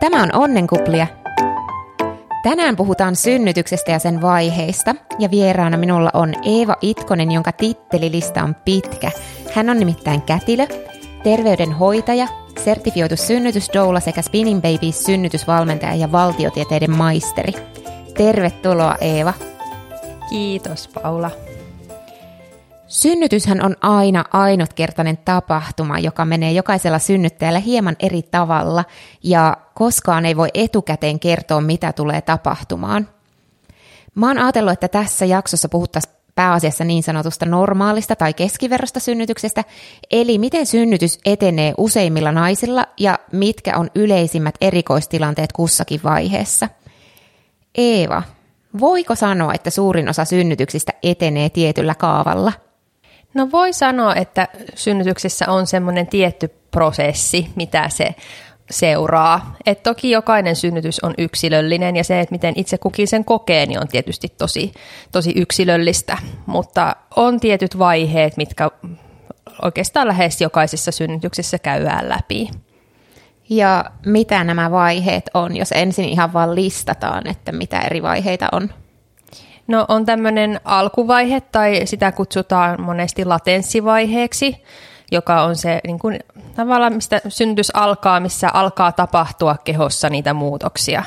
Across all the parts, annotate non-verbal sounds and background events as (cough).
Tämä on Onnenkuplia. Tänään puhutaan synnytyksestä ja sen vaiheista, ja vieraana minulla on Eeva Itkonen, jonka tittelilista on pitkä. Hän on nimittäin kätilö, terveydenhoitaja, sertifioitu synnytysdoula sekä Spinning Babies synnytysvalmentaja ja valtiotieteiden maisteri. Tervetuloa Eeva. Kiitos Paula. Synnytyshän on aina ainutkertainen tapahtuma, joka menee jokaisella synnyttäjällä hieman eri tavalla ja koskaan ei voi etukäteen kertoa, mitä tulee tapahtumaan. Mä oon ajatellut, että tässä jaksossa puhuttaisiin pääasiassa niin sanotusta normaalista tai keskiverrosta synnytyksestä, eli miten synnytys etenee useimmilla naisilla ja mitkä on yleisimmät erikoistilanteet kussakin vaiheessa. Eeva, voiko sanoa, että suurin osa synnytyksistä etenee tietyllä kaavalla – No voi sanoa, että synnytyksessä on semmoinen tietty prosessi, mitä se seuraa. Et toki jokainen synnytys on yksilöllinen ja se, että miten itse kukin sen kokee, niin on tietysti tosi, tosi yksilöllistä. Mutta on tietyt vaiheet, mitkä oikeastaan lähes jokaisessa synnytyksessä käydään läpi. Ja mitä nämä vaiheet on, jos ensin ihan vaan listataan, että mitä eri vaiheita on? No on tämmöinen alkuvaihe tai sitä kutsutaan monesti latenssivaiheeksi, joka on se niin kuin, tavallaan, mistä synnytys alkaa, missä alkaa tapahtua kehossa niitä muutoksia.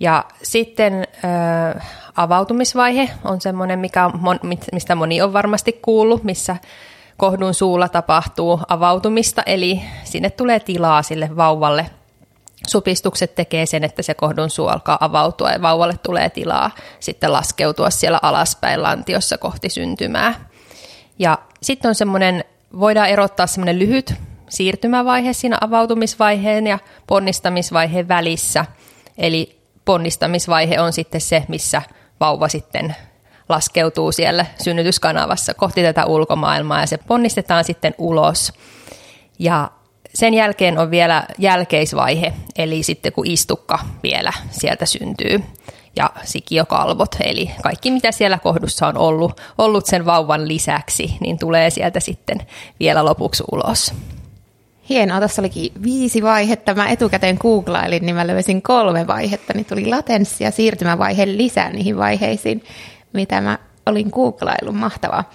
Ja sitten äh, avautumisvaihe on semmoinen, mikä on, mistä moni on varmasti kuullut, missä kohdun suulla tapahtuu avautumista, eli sinne tulee tilaa sille vauvalle – supistukset tekee sen, että se kohdun suu alkaa avautua ja vauvalle tulee tilaa sitten laskeutua siellä alaspäin lantiossa kohti syntymää. Ja sitten on semmoinen, voidaan erottaa semmoinen lyhyt siirtymävaihe siinä avautumisvaiheen ja ponnistamisvaiheen välissä. Eli ponnistamisvaihe on sitten se, missä vauva sitten laskeutuu siellä synnytyskanavassa kohti tätä ulkomaailmaa ja se ponnistetaan sitten ulos. Ja sen jälkeen on vielä jälkeisvaihe, eli sitten kun istukka vielä sieltä syntyy ja sikiokalvot, eli kaikki mitä siellä kohdussa on ollut, ollut sen vauvan lisäksi, niin tulee sieltä sitten vielä lopuksi ulos. Hienoa, tuossa olikin viisi vaihetta. Mä etukäteen googlailin, niin mä löysin kolme vaihetta, niin tuli latenssi ja siirtymävaihe lisää niihin vaiheisiin, mitä mä olin googlaillut. Mahtavaa.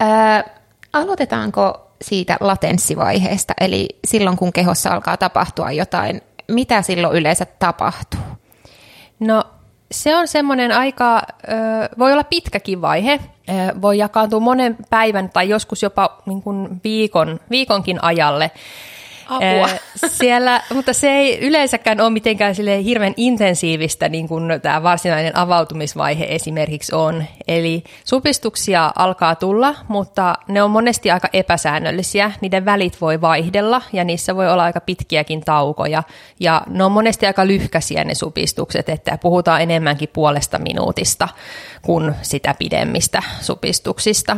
Ää, aloitetaanko siitä latenssivaiheesta, eli silloin kun kehossa alkaa tapahtua jotain, mitä silloin yleensä tapahtuu? No se on semmoinen aika, voi olla pitkäkin vaihe, voi jakaantua monen päivän tai joskus jopa niin kuin viikon, viikonkin ajalle. Apua. Siellä, mutta se ei yleensäkään ole mitenkään sille hirveän intensiivistä, niin kuin tämä varsinainen avautumisvaihe esimerkiksi on. Eli supistuksia alkaa tulla, mutta ne on monesti aika epäsäännöllisiä. Niiden välit voi vaihdella ja niissä voi olla aika pitkiäkin taukoja. Ja ne on monesti aika lyhkäisiä ne supistukset, että puhutaan enemmänkin puolesta minuutista kuin sitä pidemmistä supistuksista.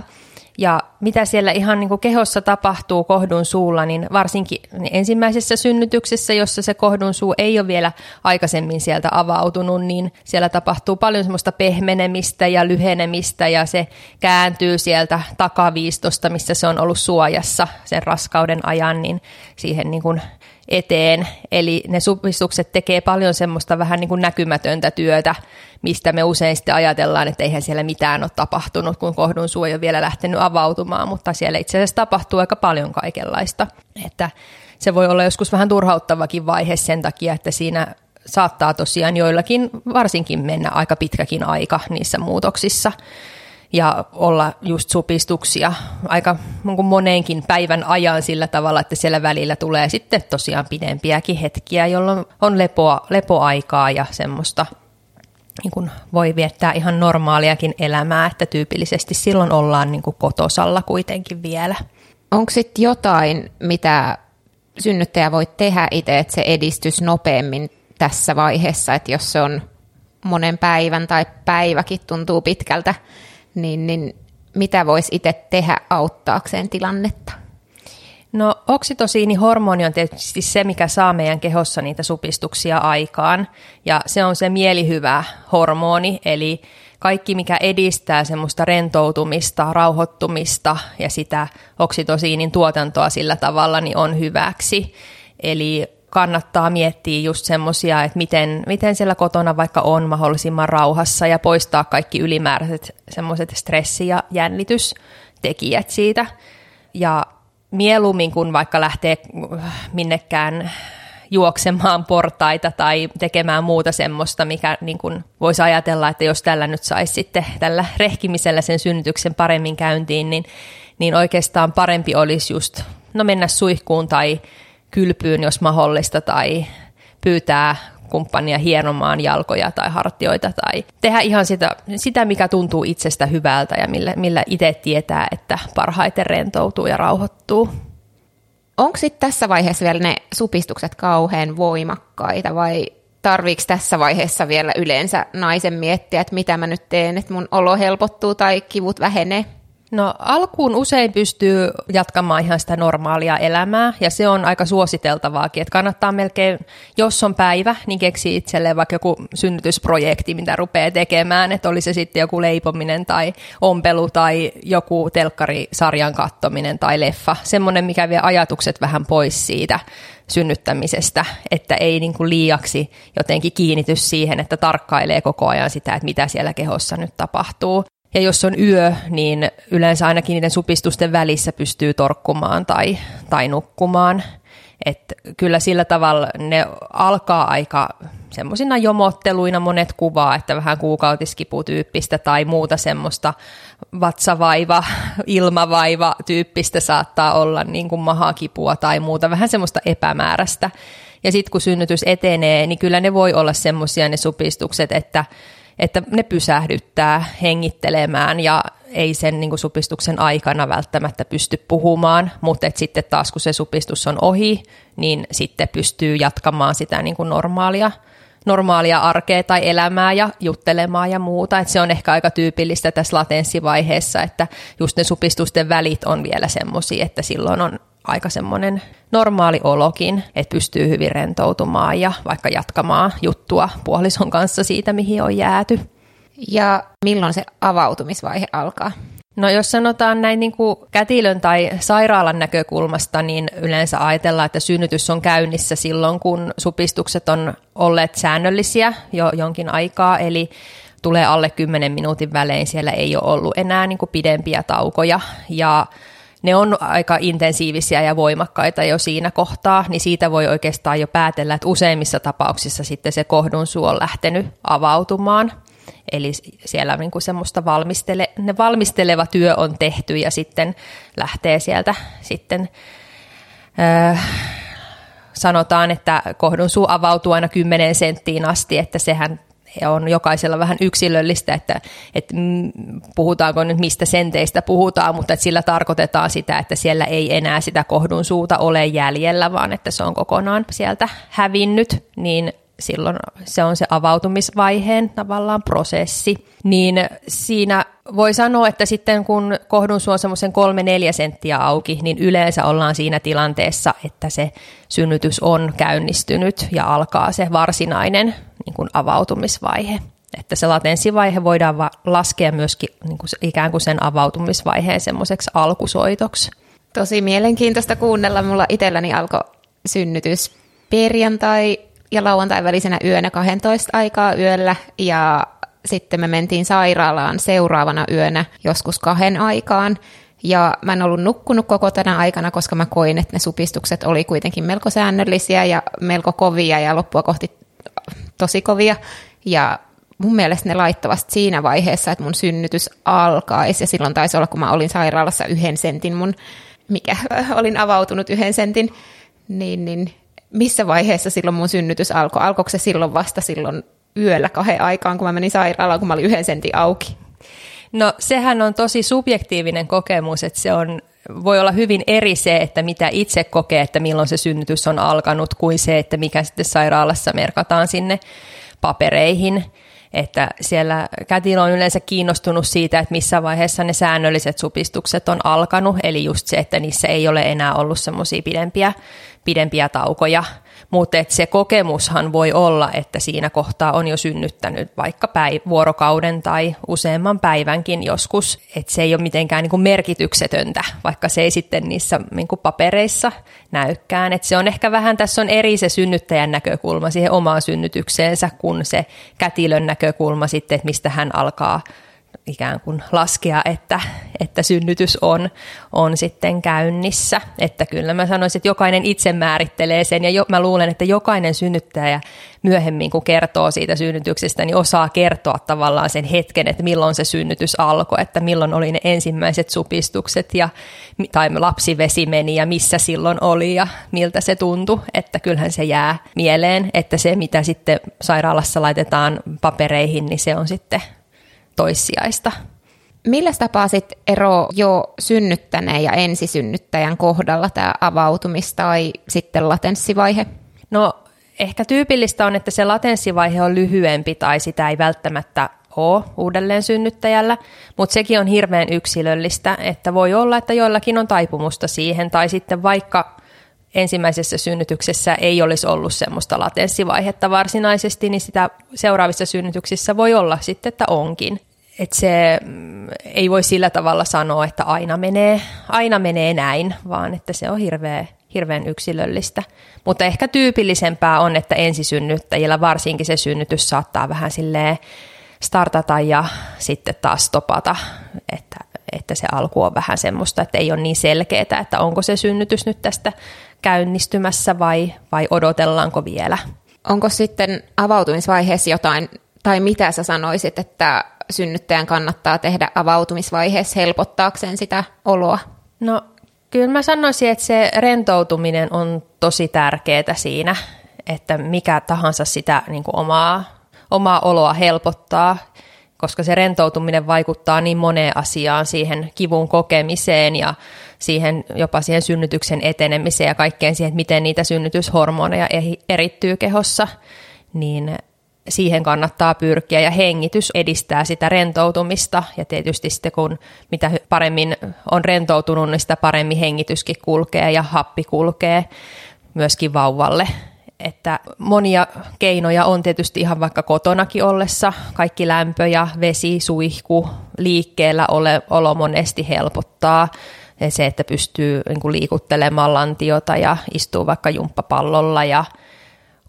Ja mitä siellä ihan niin kuin kehossa tapahtuu kohdun suulla, niin varsinkin ensimmäisessä synnytyksessä, jossa se kohdun suu ei ole vielä aikaisemmin sieltä avautunut, niin siellä tapahtuu paljon semmoista pehmenemistä ja lyhenemistä ja se kääntyy sieltä takaviistosta, missä se on ollut suojassa sen raskauden ajan, niin siihen niin kuin eteen. Eli ne supistukset tekee paljon semmoista vähän niin kuin näkymätöntä työtä, mistä me usein sitten ajatellaan, että eihän siellä mitään ole tapahtunut, kun kohdun ei ole vielä lähtenyt avautumaan, mutta siellä itse asiassa tapahtuu aika paljon kaikenlaista. Että se voi olla joskus vähän turhauttavakin vaihe sen takia, että siinä saattaa tosiaan joillakin varsinkin mennä aika pitkäkin aika niissä muutoksissa ja olla just supistuksia aika niin moneenkin päivän ajan sillä tavalla, että siellä välillä tulee sitten tosiaan pidempiäkin hetkiä, jolloin on lepoa, lepoaikaa ja semmoista niin kuin voi viettää ihan normaaliakin elämää, että tyypillisesti silloin ollaan niin kuin kotosalla kuitenkin vielä. Onko sitten jotain, mitä synnyttäjä voi tehdä itse, että se edistys nopeammin tässä vaiheessa, että jos se on monen päivän tai päiväkin tuntuu pitkältä, niin, niin mitä voisi itse tehdä auttaakseen tilannetta? No oksitosiinihormoni on tietysti se, mikä saa meidän kehossa niitä supistuksia aikaan. Ja se on se mielihyvä hormoni, eli kaikki mikä edistää semmoista rentoutumista, rauhoittumista ja sitä oksitosiinin tuotantoa sillä tavalla, niin on hyväksi. Eli kannattaa miettiä just semmoisia, että miten, miten siellä kotona vaikka on mahdollisimman rauhassa ja poistaa kaikki ylimääräiset semmoiset stressi- ja jännitystekijät siitä. Ja mieluummin kun vaikka lähtee minnekään juoksemaan portaita tai tekemään muuta semmoista, mikä niin kuin voisi ajatella, että jos tällä nyt saisi sitten tällä rehkimisellä sen synnytyksen paremmin käyntiin, niin, niin oikeastaan parempi olisi just no mennä suihkuun tai kylpyyn, jos mahdollista, tai pyytää kumppania hienomaan jalkoja tai hartioita tai tehdä ihan sitä, sitä mikä tuntuu itsestä hyvältä ja millä, millä itse tietää, että parhaiten rentoutuu ja rauhoittuu. Onko sitten tässä vaiheessa vielä ne supistukset kauhean voimakkaita vai tarviiko tässä vaiheessa vielä yleensä naisen miettiä, että mitä mä nyt teen, että mun olo helpottuu tai kivut vähenee? No alkuun usein pystyy jatkamaan ihan sitä normaalia elämää ja se on aika suositeltavaakin, että kannattaa melkein, jos on päivä, niin keksi itselleen vaikka joku synnytysprojekti, mitä rupeaa tekemään, että oli se sitten joku leipominen tai ompelu tai joku telkkarisarjan kattominen tai leffa, semmoinen, mikä vie ajatukset vähän pois siitä synnyttämisestä, että ei niin kuin liiaksi jotenkin kiinnity siihen, että tarkkailee koko ajan sitä, että mitä siellä kehossa nyt tapahtuu. Ja jos on yö, niin yleensä ainakin niiden supistusten välissä pystyy torkkumaan tai, tai nukkumaan. Et kyllä sillä tavalla ne alkaa aika semmoisina jomotteluina monet kuvaa, että vähän kuukautiskiputyyppistä tai muuta semmoista vatsavaiva, (laughs) ilmavaiva tyyppistä saattaa olla niin kuin mahakipua tai muuta, vähän semmoista epämääräistä. Ja sitten kun synnytys etenee, niin kyllä ne voi olla semmoisia ne supistukset, että että ne pysähdyttää hengittelemään ja ei sen niin kuin supistuksen aikana välttämättä pysty puhumaan, mutta et sitten taas kun se supistus on ohi, niin sitten pystyy jatkamaan sitä niin kuin normaalia, normaalia arkea tai elämää ja juttelemaan ja muuta. Et se on ehkä aika tyypillistä tässä latenssivaiheessa, että just ne supistusten välit on vielä semmoisia, että silloin on aika semmoinen normaali olokin, että pystyy hyvin rentoutumaan ja vaikka jatkamaan juttua puolison kanssa siitä, mihin on jääty. Ja milloin se avautumisvaihe alkaa? No jos sanotaan näin niin kuin kätilön tai sairaalan näkökulmasta, niin yleensä ajatellaan, että synnytys on käynnissä silloin, kun supistukset on olleet säännöllisiä jo jonkin aikaa, eli tulee alle 10 minuutin välein, siellä ei ole ollut enää niin kuin pidempiä taukoja ja ne on aika intensiivisiä ja voimakkaita jo siinä kohtaa, niin siitä voi oikeastaan jo päätellä, että useimmissa tapauksissa sitten se kohdun suu on lähtenyt avautumaan. Eli siellä niin kuin semmoista valmistele, ne valmisteleva työ on tehty ja sitten lähtee sieltä sitten, öö, sanotaan, että kohdun suu avautuu aina 10 senttiin asti, että sehän on jokaisella vähän yksilöllistä, että, että puhutaanko nyt mistä senteistä puhutaan, mutta että sillä tarkoitetaan sitä, että siellä ei enää sitä kohdun suuta ole jäljellä, vaan että se on kokonaan sieltä hävinnyt, niin silloin se on se avautumisvaiheen tavallaan prosessi. Niin siinä voi sanoa, että sitten kun kohdun suu on semmoisen kolme neljä senttiä auki, niin yleensä ollaan siinä tilanteessa, että se synnytys on käynnistynyt ja alkaa se varsinainen niin kuin avautumisvaihe. Että se latenssivaihe voidaan va- laskea myöskin niin kuin ikään kuin sen avautumisvaiheen semmoiseksi alkusoitoksi. Tosi mielenkiintoista kuunnella. Mulla itselläni alkoi synnytys perjantai ja lauantai välisenä yönä 12 aikaa yöllä ja sitten me mentiin sairaalaan seuraavana yönä joskus kahden aikaan. Ja mä en ollut nukkunut koko tänä aikana, koska mä koin, että ne supistukset oli kuitenkin melko säännöllisiä ja melko kovia ja loppua kohti tosi kovia. Ja mun mielestä ne laittavat siinä vaiheessa, että mun synnytys alkaisi. Ja silloin taisi olla, kun mä olin sairaalassa yhden sentin mun, mikä olin avautunut yhden sentin, niin, niin missä vaiheessa silloin mun synnytys alkoi? Alkoiko se silloin vasta silloin yöllä kahden aikaan, kun mä menin sairaalaan, kun mä olin yhden sentin auki? No sehän on tosi subjektiivinen kokemus, että se on, voi olla hyvin eri se, että mitä itse kokee, että milloin se synnytys on alkanut, kuin se, että mikä sitten sairaalassa merkataan sinne papereihin. Että siellä kätilö on yleensä kiinnostunut siitä, että missä vaiheessa ne säännölliset supistukset on alkanut, eli just se, että niissä ei ole enää ollut semmoisia pidempiä, pidempiä taukoja. Mutta se kokemushan voi olla, että siinä kohtaa on jo synnyttänyt vaikka päiv- vuorokauden tai useamman päivänkin joskus, että se ei ole mitenkään niin kuin merkityksetöntä, vaikka se ei sitten niissä niin kuin papereissa näykään. Et se on ehkä vähän, tässä on eri se synnyttäjän näkökulma siihen omaan synnytykseensä, kun se kätilön näkökulma sitten, että mistä hän alkaa ikään kuin laskea, että, että synnytys on, on sitten käynnissä. Että kyllä mä sanoisin, että jokainen itse määrittelee sen ja jo, mä luulen, että jokainen synnyttäjä myöhemmin kun kertoo siitä synnytyksestä, niin osaa kertoa tavallaan sen hetken, että milloin se synnytys alkoi, että milloin oli ne ensimmäiset supistukset ja, tai lapsivesi meni ja missä silloin oli ja miltä se tuntui, että kyllähän se jää mieleen, että se mitä sitten sairaalassa laitetaan papereihin, niin se on sitten toissijaista. Millä tapaa sitten ero jo synnyttäneen ja ensisynnyttäjän kohdalla tämä avautumis- tai sitten latenssivaihe? No ehkä tyypillistä on, että se latenssivaihe on lyhyempi tai sitä ei välttämättä ole uudelleen synnyttäjällä, mutta sekin on hirveän yksilöllistä, että voi olla, että joillakin on taipumusta siihen tai sitten vaikka ensimmäisessä synnytyksessä ei olisi ollut semmoista latenssivaihetta varsinaisesti, niin sitä seuraavissa synnytyksissä voi olla sitten, että onkin. Että se mm, ei voi sillä tavalla sanoa, että aina menee, aina menee näin, vaan että se on hirveä, hirveän yksilöllistä. Mutta ehkä tyypillisempää on, että ensisynnyttäjillä varsinkin se synnytys saattaa vähän silleen startata ja sitten taas stopata, että, että se alku on vähän semmoista, että ei ole niin selkeää, että onko se synnytys nyt tästä käynnistymässä vai, vai odotellaanko vielä. Onko sitten avautumisvaiheessa jotain, tai mitä sä sanoisit, että synnyttäjän kannattaa tehdä avautumisvaiheessa helpottaakseen sitä oloa? No kyllä mä sanoisin, että se rentoutuminen on tosi tärkeää siinä, että mikä tahansa sitä niin kuin omaa, omaa oloa helpottaa, koska se rentoutuminen vaikuttaa niin moneen asiaan, siihen kivun kokemiseen ja siihen, jopa siihen synnytyksen etenemiseen ja kaikkeen siihen, että miten niitä synnytyshormoneja erittyy kehossa, niin siihen kannattaa pyrkiä ja hengitys edistää sitä rentoutumista. Ja tietysti sitten kun mitä paremmin on rentoutunut, niin sitä paremmin hengityskin kulkee ja happi kulkee myöskin vauvalle. Että monia keinoja on tietysti ihan vaikka kotonakin ollessa, kaikki lämpö ja vesi, suihku, liikkeellä ole, olo monesti helpottaa. Ja se, että pystyy niin liikuttelemaan lantiota ja istuu vaikka jumppapallolla ja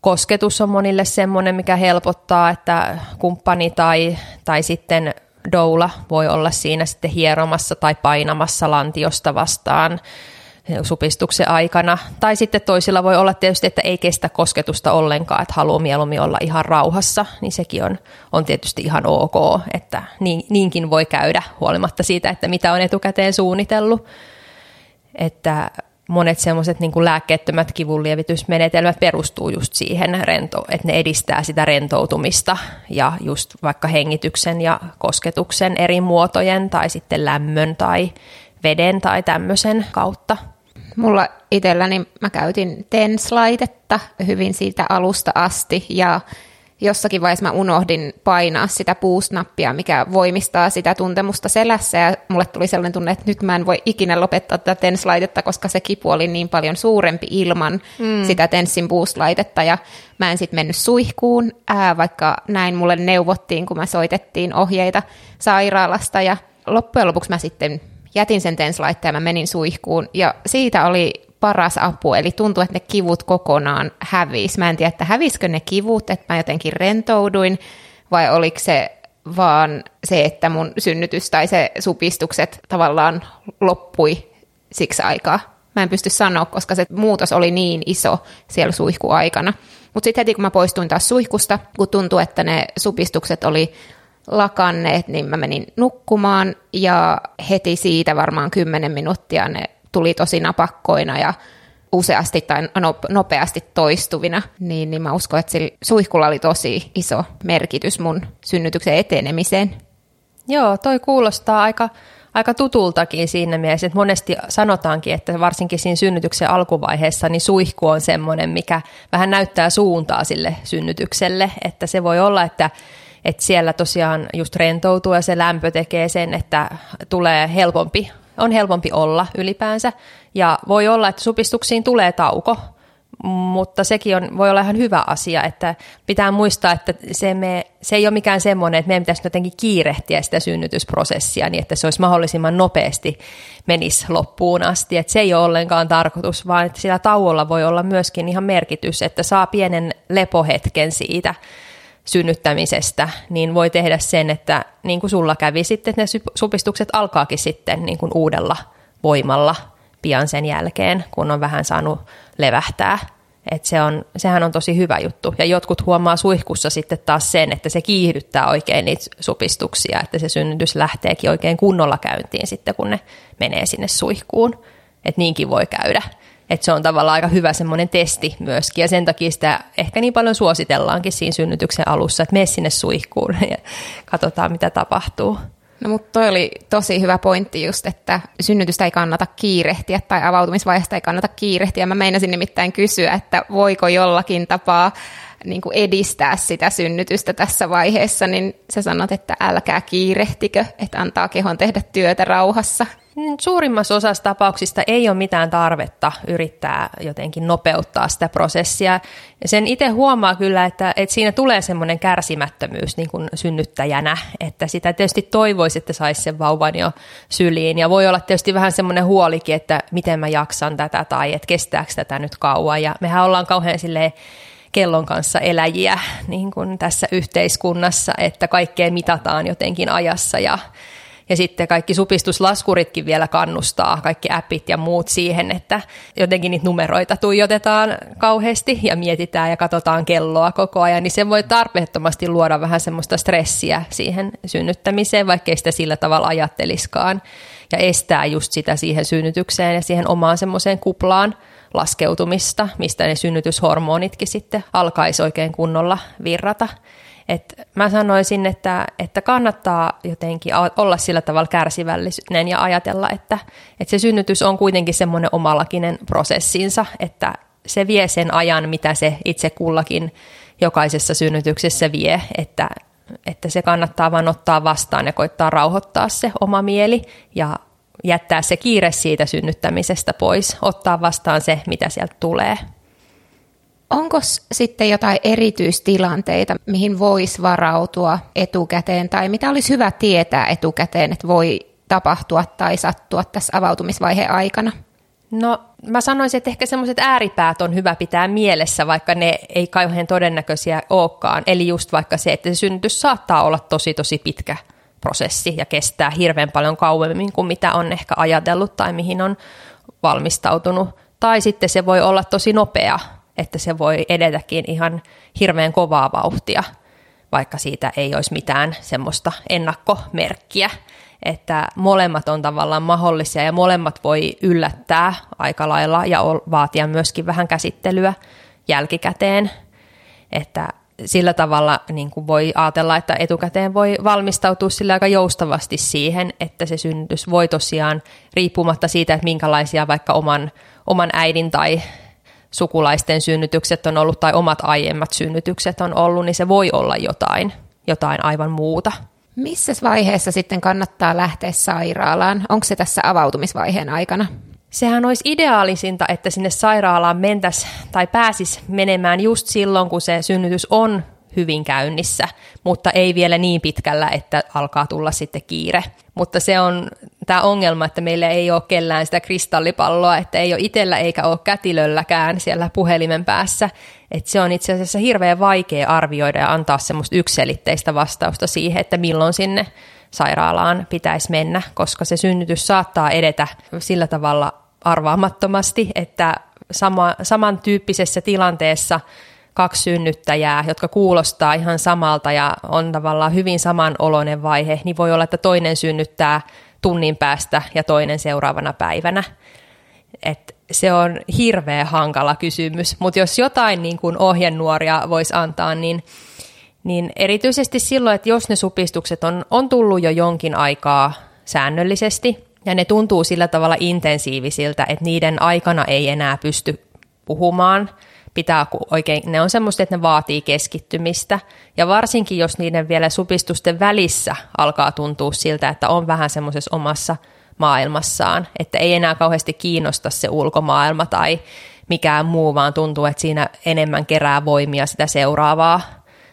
kosketus on monille semmoinen, mikä helpottaa, että kumppani tai, tai sitten doula voi olla siinä sitten hieromassa tai painamassa lantiosta vastaan supistuksen aikana. Tai sitten toisilla voi olla tietysti, että ei kestä kosketusta ollenkaan, että haluaa mieluummin olla ihan rauhassa, niin sekin on, on tietysti ihan ok, että niin, niinkin voi käydä huolimatta siitä, että mitä on etukäteen suunnitellut. Että monet semmoiset niin lääkkeettömät kivunlievitysmenetelmät perustuu just siihen, rento, että ne edistää sitä rentoutumista ja just vaikka hengityksen ja kosketuksen eri muotojen tai sitten lämmön tai veden tai tämmöisen kautta. Mulla itselläni mä käytin TENS-laitetta hyvin siitä alusta asti ja jossakin vaiheessa mä unohdin painaa sitä puusnappia, mikä voimistaa sitä tuntemusta selässä. Ja mulle tuli sellainen tunne, että nyt mä en voi ikinä lopettaa tätä TENS-laitetta, koska se kipu oli niin paljon suurempi ilman mm. sitä TENSin boost-laitetta ja mä en sitten mennyt suihkuun, ää, vaikka näin mulle neuvottiin, kun mä soitettiin ohjeita sairaalasta. Ja loppujen lopuksi mä sitten jätin sen TENS-laitteen ja mä menin suihkuun. Ja siitä oli paras apu, eli tuntuu, että ne kivut kokonaan hävis. Mä en tiedä, että hävisikö ne kivut, että mä jotenkin rentouduin, vai oliko se vaan se, että mun synnytys tai se supistukset tavallaan loppui siksi aikaa. Mä en pysty sanoa, koska se muutos oli niin iso siellä suihkuaikana. Mutta sitten heti kun mä poistuin taas suihkusta, kun tuntui, että ne supistukset oli lakanneet, niin mä menin nukkumaan ja heti siitä varmaan 10 minuuttia ne tuli tosi napakkoina ja useasti tai nopeasti toistuvina, niin, niin mä uskon, että sillä suihkulla oli tosi iso merkitys mun synnytyksen etenemiseen. Joo, toi kuulostaa aika, aika tutultakin siinä mielessä, että monesti sanotaankin, että varsinkin siinä synnytyksen alkuvaiheessa, niin suihku on semmoinen, mikä vähän näyttää suuntaa sille synnytykselle, että se voi olla, että että siellä tosiaan just rentoutuu ja se lämpö tekee sen, että tulee helpompi on helpompi olla ylipäänsä. Ja voi olla, että supistuksiin tulee tauko, mutta sekin on, voi olla ihan hyvä asia, että pitää muistaa, että se, me, se ei ole mikään semmoinen, että meidän pitäisi jotenkin kiirehtiä sitä synnytysprosessia niin, että se olisi mahdollisimman nopeasti menisi loppuun asti. Että se ei ole ollenkaan tarkoitus, vaan että sillä tauolla voi olla myöskin ihan merkitys, että saa pienen lepohetken siitä synnyttämisestä, niin voi tehdä sen, että niin kuin sulla kävi sitten, että ne supistukset alkaakin sitten niin kuin uudella voimalla pian sen jälkeen, kun on vähän saanut levähtää. Et se on, sehän on tosi hyvä juttu. Ja jotkut huomaa suihkussa sitten taas sen, että se kiihdyttää oikein niitä supistuksia, että se synnytys lähteekin oikein kunnolla käyntiin sitten, kun ne menee sinne suihkuun. Että niinkin voi käydä. Että se on tavallaan aika hyvä semmoinen testi myöskin, ja sen takia sitä ehkä niin paljon suositellaankin siinä synnytyksen alussa, että mene sinne suihkuun (laughs) ja katsotaan, mitä tapahtuu. No mutta toi oli tosi hyvä pointti just, että synnytystä ei kannata kiirehtiä tai avautumisvaiheesta ei kannata kiirehtiä. Mä meinasin nimittäin kysyä, että voiko jollakin tapaa niin kuin edistää sitä synnytystä tässä vaiheessa, niin sä sanot, että älkää kiirehtikö, että antaa kehon tehdä työtä rauhassa. Mm, suurimmassa osassa tapauksista ei ole mitään tarvetta yrittää jotenkin nopeuttaa sitä prosessia. Sen itse huomaa kyllä, että, että siinä tulee semmoinen kärsimättömyys niin kuin synnyttäjänä, että sitä tietysti toivoisi, että saisi sen vauvan jo syliin. Ja voi olla tietysti vähän semmoinen huolikin, että miten mä jaksan tätä tai että kestääkö tätä nyt kauan. Ja mehän ollaan kauhean silleen kellon kanssa eläjiä niin kuin tässä yhteiskunnassa, että kaikkea mitataan jotenkin ajassa ja ja sitten kaikki supistuslaskuritkin vielä kannustaa, kaikki appit ja muut siihen, että jotenkin niitä numeroita tuijotetaan kauheasti ja mietitään ja katsotaan kelloa koko ajan, niin se voi tarpeettomasti luoda vähän semmoista stressiä siihen synnyttämiseen, vaikkei sitä sillä tavalla ajatteliskaan ja estää just sitä siihen synnytykseen ja siihen omaan semmoiseen kuplaan laskeutumista, mistä ne synnytyshormonitkin sitten alkaisi oikein kunnolla virrata. Et mä sanoisin, että, että kannattaa jotenkin olla sillä tavalla kärsivällinen ja ajatella, että, että se synnytys on kuitenkin semmoinen omalakinen prosessinsa, että se vie sen ajan, mitä se itse kullakin jokaisessa synnytyksessä vie, että, että se kannattaa vain ottaa vastaan ja koittaa rauhoittaa se oma mieli ja jättää se kiire siitä synnyttämisestä pois, ottaa vastaan se, mitä sieltä tulee. Onko sitten jotain erityistilanteita, mihin voisi varautua etukäteen tai mitä olisi hyvä tietää etukäteen, että voi tapahtua tai sattua tässä avautumisvaiheen aikana? No mä sanoisin, että ehkä semmoiset ääripäät on hyvä pitää mielessä, vaikka ne ei kauhean todennäköisiä olekaan. Eli just vaikka se, että se synnytys saattaa olla tosi tosi pitkä prosessi ja kestää hirveän paljon kauemmin kuin mitä on ehkä ajatellut tai mihin on valmistautunut. Tai sitten se voi olla tosi nopea, että se voi edetäkin ihan hirveän kovaa vauhtia, vaikka siitä ei olisi mitään semmoista ennakkomerkkiä. Että molemmat on tavallaan mahdollisia ja molemmat voi yllättää aika lailla ja vaatia myöskin vähän käsittelyä jälkikäteen. Että sillä tavalla niin kuin voi ajatella, että etukäteen voi valmistautua sillä aika joustavasti siihen, että se synnytys voi tosiaan, riippumatta siitä, että minkälaisia vaikka oman, oman äidin tai sukulaisten synnytykset on ollut tai omat aiemmat synnytykset on ollut, niin se voi olla jotain, jotain aivan muuta. Missä vaiheessa sitten kannattaa lähteä sairaalaan? Onko se tässä avautumisvaiheen aikana? Sehän olisi ideaalisinta, että sinne sairaalaan mentäisi tai pääsis menemään just silloin, kun se synnytys on hyvin käynnissä, mutta ei vielä niin pitkällä, että alkaa tulla sitten kiire. Mutta se on tämä ongelma, että meillä ei ole kellään sitä kristallipalloa, että ei ole itsellä eikä ole kätilölläkään siellä puhelimen päässä. Että se on itse asiassa hirveän vaikea arvioida ja antaa semmoista ykselitteistä vastausta siihen, että milloin sinne sairaalaan pitäisi mennä, koska se synnytys saattaa edetä sillä tavalla arvaamattomasti, että sama, samantyyppisessä tilanteessa kaksi synnyttäjää, jotka kuulostaa ihan samalta ja on tavallaan hyvin samanoloinen vaihe, niin voi olla, että toinen synnyttää tunnin päästä ja toinen seuraavana päivänä. Et se on hirveän hankala kysymys, mutta jos jotain niin kuin ohjenuoria voisi antaa, niin, niin erityisesti silloin, että jos ne supistukset on, on tullut jo jonkin aikaa säännöllisesti ja ne tuntuu sillä tavalla intensiivisiltä, että niiden aikana ei enää pysty puhumaan – pitää oikein, ne on semmoista, että ne vaatii keskittymistä. Ja varsinkin, jos niiden vielä supistusten välissä alkaa tuntua siltä, että on vähän semmoisessa omassa maailmassaan, että ei enää kauheasti kiinnosta se ulkomaailma tai mikään muu, vaan tuntuu, että siinä enemmän kerää voimia sitä seuraavaa,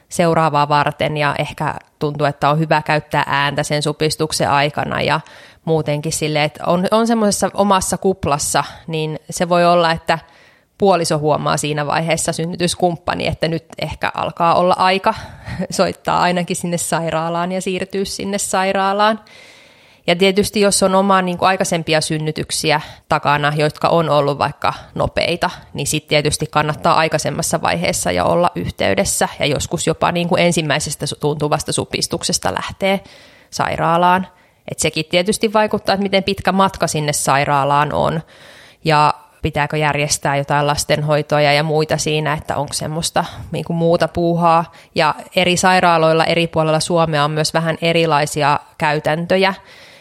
seuraavaa varten ja ehkä tuntuu, että on hyvä käyttää ääntä sen supistuksen aikana ja muutenkin sille, että on, on semmoisessa omassa kuplassa, niin se voi olla, että puoliso huomaa siinä vaiheessa synnytyskumppani, että nyt ehkä alkaa olla aika (laughs) soittaa ainakin sinne sairaalaan ja siirtyä sinne sairaalaan. Ja tietysti jos on oma niin kuin aikaisempia synnytyksiä takana, jotka on ollut vaikka nopeita, niin sitten tietysti kannattaa aikaisemmassa vaiheessa jo olla yhteydessä ja joskus jopa niin kuin ensimmäisestä tuntuvasta supistuksesta lähtee sairaalaan. Et sekin tietysti vaikuttaa, että miten pitkä matka sinne sairaalaan on ja pitääkö järjestää jotain lastenhoitoja ja muita siinä, että onko semmoista niin kuin muuta puuhaa. Ja eri sairaaloilla eri puolilla Suomea on myös vähän erilaisia käytäntöjä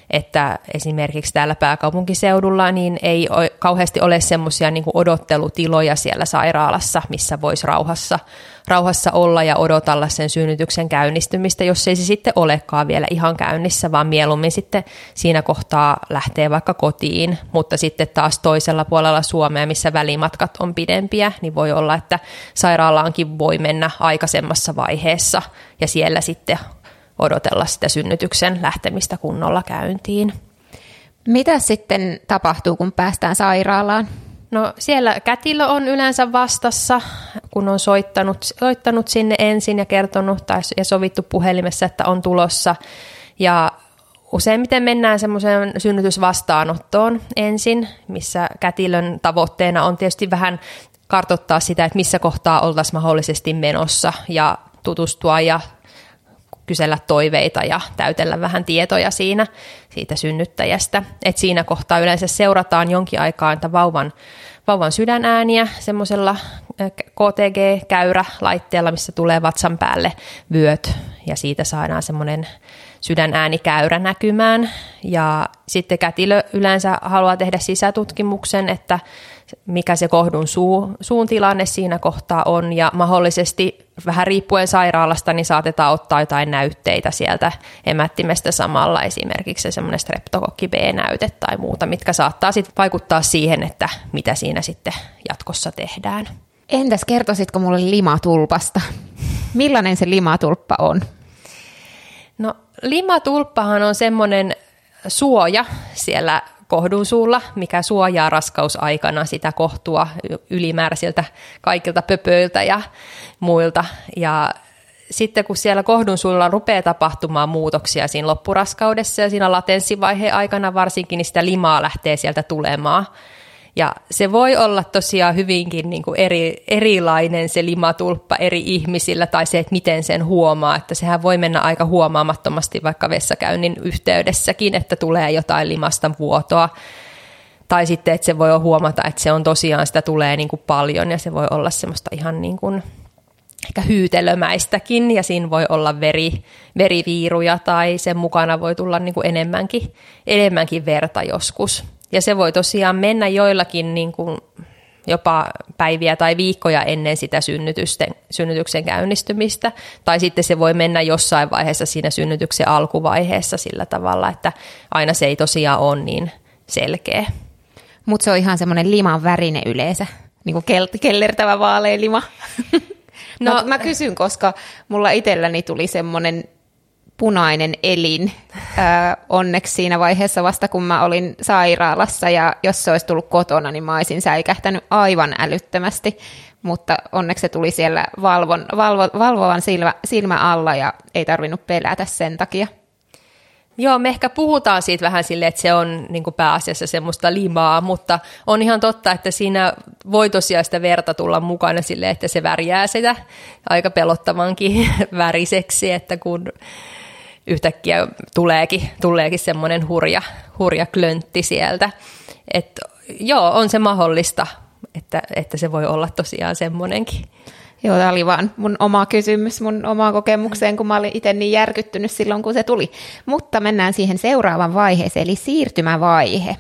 että esimerkiksi täällä pääkaupunkiseudulla niin ei kauheasti ole semmoisia niin odottelutiloja siellä sairaalassa, missä voisi rauhassa, rauhassa olla ja odotella sen synnytyksen käynnistymistä, jos ei se sitten olekaan vielä ihan käynnissä, vaan mieluummin sitten siinä kohtaa lähtee vaikka kotiin, mutta sitten taas toisella puolella Suomea, missä välimatkat on pidempiä, niin voi olla, että sairaalaankin voi mennä aikaisemmassa vaiheessa ja siellä sitten odotella sitä synnytyksen lähtemistä kunnolla käyntiin. Mitä sitten tapahtuu, kun päästään sairaalaan? No siellä kätilö on yleensä vastassa, kun on soittanut, soittanut sinne ensin ja kertonut tai ja sovittu puhelimessa, että on tulossa. Ja useimmiten mennään semmoiseen synnytysvastaanottoon ensin, missä kätilön tavoitteena on tietysti vähän kartottaa sitä, että missä kohtaa oltaisiin mahdollisesti menossa ja tutustua ja kysellä toiveita ja täytellä vähän tietoja siinä siitä synnyttäjästä. Et siinä kohtaa yleensä seurataan jonkin aikaa että vauvan, vauvan sydänääniä semmoisella KTG-käyrä-laitteella, missä tulee vatsan päälle vyöt ja siitä saadaan semmoinen sydänäänikäyrä näkymään. Ja sitten kätilö yleensä haluaa tehdä sisätutkimuksen, että mikä se kohdun suu, suun tilanne siinä kohtaa on ja mahdollisesti vähän riippuen sairaalasta niin saatetaan ottaa jotain näytteitä sieltä emättimestä samalla, esimerkiksi semmoinen streptokokki B-näyte tai muuta, mitkä saattaa sitten vaikuttaa siihen, että mitä siinä sitten jatkossa tehdään. Entäs kertoisitko mulle limatulpasta? Millainen se limatulppa on? No limatulppahan on semmoinen suoja siellä kohdun suulla, mikä suojaa raskausaikana sitä kohtua ylimääräisiltä kaikilta pöpöiltä ja muilta. Ja sitten kun siellä kohdun suulla rupeaa tapahtumaan muutoksia siinä loppuraskaudessa ja siinä latenssivaiheen aikana varsinkin, niin sitä limaa lähtee sieltä tulemaan. Ja se voi olla tosiaan hyvinkin niin kuin eri, erilainen se limatulppa eri ihmisillä tai se, että miten sen huomaa. Että sehän voi mennä aika huomaamattomasti vaikka vessakäynnin yhteydessäkin, että tulee jotain limasta vuotoa. Tai sitten, että se voi huomata, että se on tosiaan, sitä tulee niin kuin paljon ja se voi olla semmoista ihan niin kuin ehkä hyytelömäistäkin ja siinä voi olla veri, veriviiruja tai sen mukana voi tulla niin kuin enemmänkin, enemmänkin verta joskus. Ja se voi tosiaan mennä joillakin niin kuin jopa päiviä tai viikkoja ennen sitä synnytysten, synnytyksen käynnistymistä. Tai sitten se voi mennä jossain vaiheessa siinä synnytyksen alkuvaiheessa sillä tavalla, että aina se ei tosiaan ole niin selkeä. Mutta se on ihan semmoinen liman värine yleensä, niin kuin kellertävä vaalea lima. No, (laughs) mä, mä kysyn, koska mulla itselläni tuli semmoinen punainen elin ää, onneksi siinä vaiheessa vasta, kun mä olin sairaalassa ja jos se olisi tullut kotona, niin mä olisin säikähtänyt aivan älyttömästi, mutta onneksi se tuli siellä valvon, valvo, valvovan silmä, silmä alla ja ei tarvinnut pelätä sen takia. Joo, me ehkä puhutaan siitä vähän silleen, että se on niin pääasiassa semmoista limaa, mutta on ihan totta, että siinä voi tosiaan sitä verta tulla mukana silleen, että se värjää sitä aika pelottavankin (laughs) väriseksi, että kun yhtäkkiä tuleekin, tuleekin semmoinen hurja, hurja klöntti sieltä. Et, joo, on se mahdollista, että, että se voi olla tosiaan semmoinenkin. Joo, tämä oli vaan mun oma kysymys, mun omaan kokemukseen, kun mä olin itse niin järkyttynyt silloin, kun se tuli. Mutta mennään siihen seuraavan vaiheeseen, eli siirtymävaihe.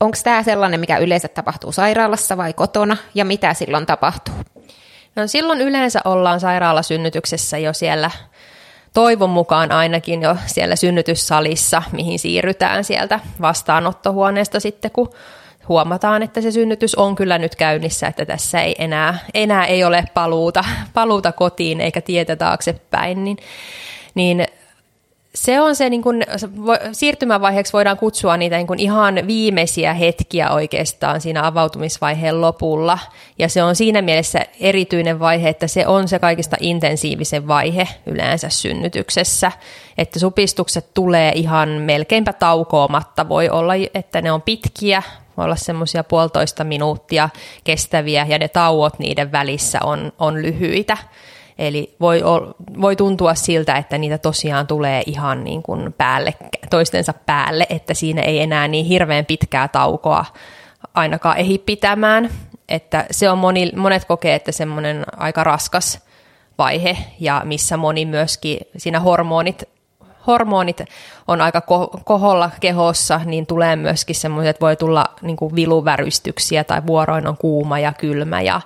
Onko tämä sellainen, mikä yleensä tapahtuu sairaalassa vai kotona, ja mitä silloin tapahtuu? No silloin yleensä ollaan sairaalasynnytyksessä jo siellä toivon mukaan ainakin jo siellä synnytyssalissa, mihin siirrytään sieltä vastaanottohuoneesta sitten, kun huomataan, että se synnytys on kyllä nyt käynnissä, että tässä ei enää, enää ei ole paluuta, paluuta kotiin eikä tietä taaksepäin, niin, niin se on se, niin kuin, siirtymävaiheeksi voidaan kutsua niitä niin kuin ihan viimeisiä hetkiä oikeastaan siinä avautumisvaiheen lopulla. Ja se on siinä mielessä erityinen vaihe, että se on se kaikista intensiivisen vaihe yleensä synnytyksessä. Että supistukset tulee ihan melkeinpä taukoamatta. Voi olla, että ne on pitkiä, voi olla semmoisia puolitoista minuuttia kestäviä ja ne tauot niiden välissä on, on lyhyitä. Eli voi, voi tuntua siltä, että niitä tosiaan tulee ihan niin kuin päälle, toistensa päälle, että siinä ei enää niin hirveän pitkää taukoa ainakaan ehi pitämään. Että se on moni, monet kokee, että semmoinen aika raskas vaihe ja missä moni myöskin siinä hormonit hormonit on aika koholla kehossa, niin tulee myöskin semmoiset, voi tulla niin viluvärystyksiä tai vuoroin on kuuma ja kylmä ja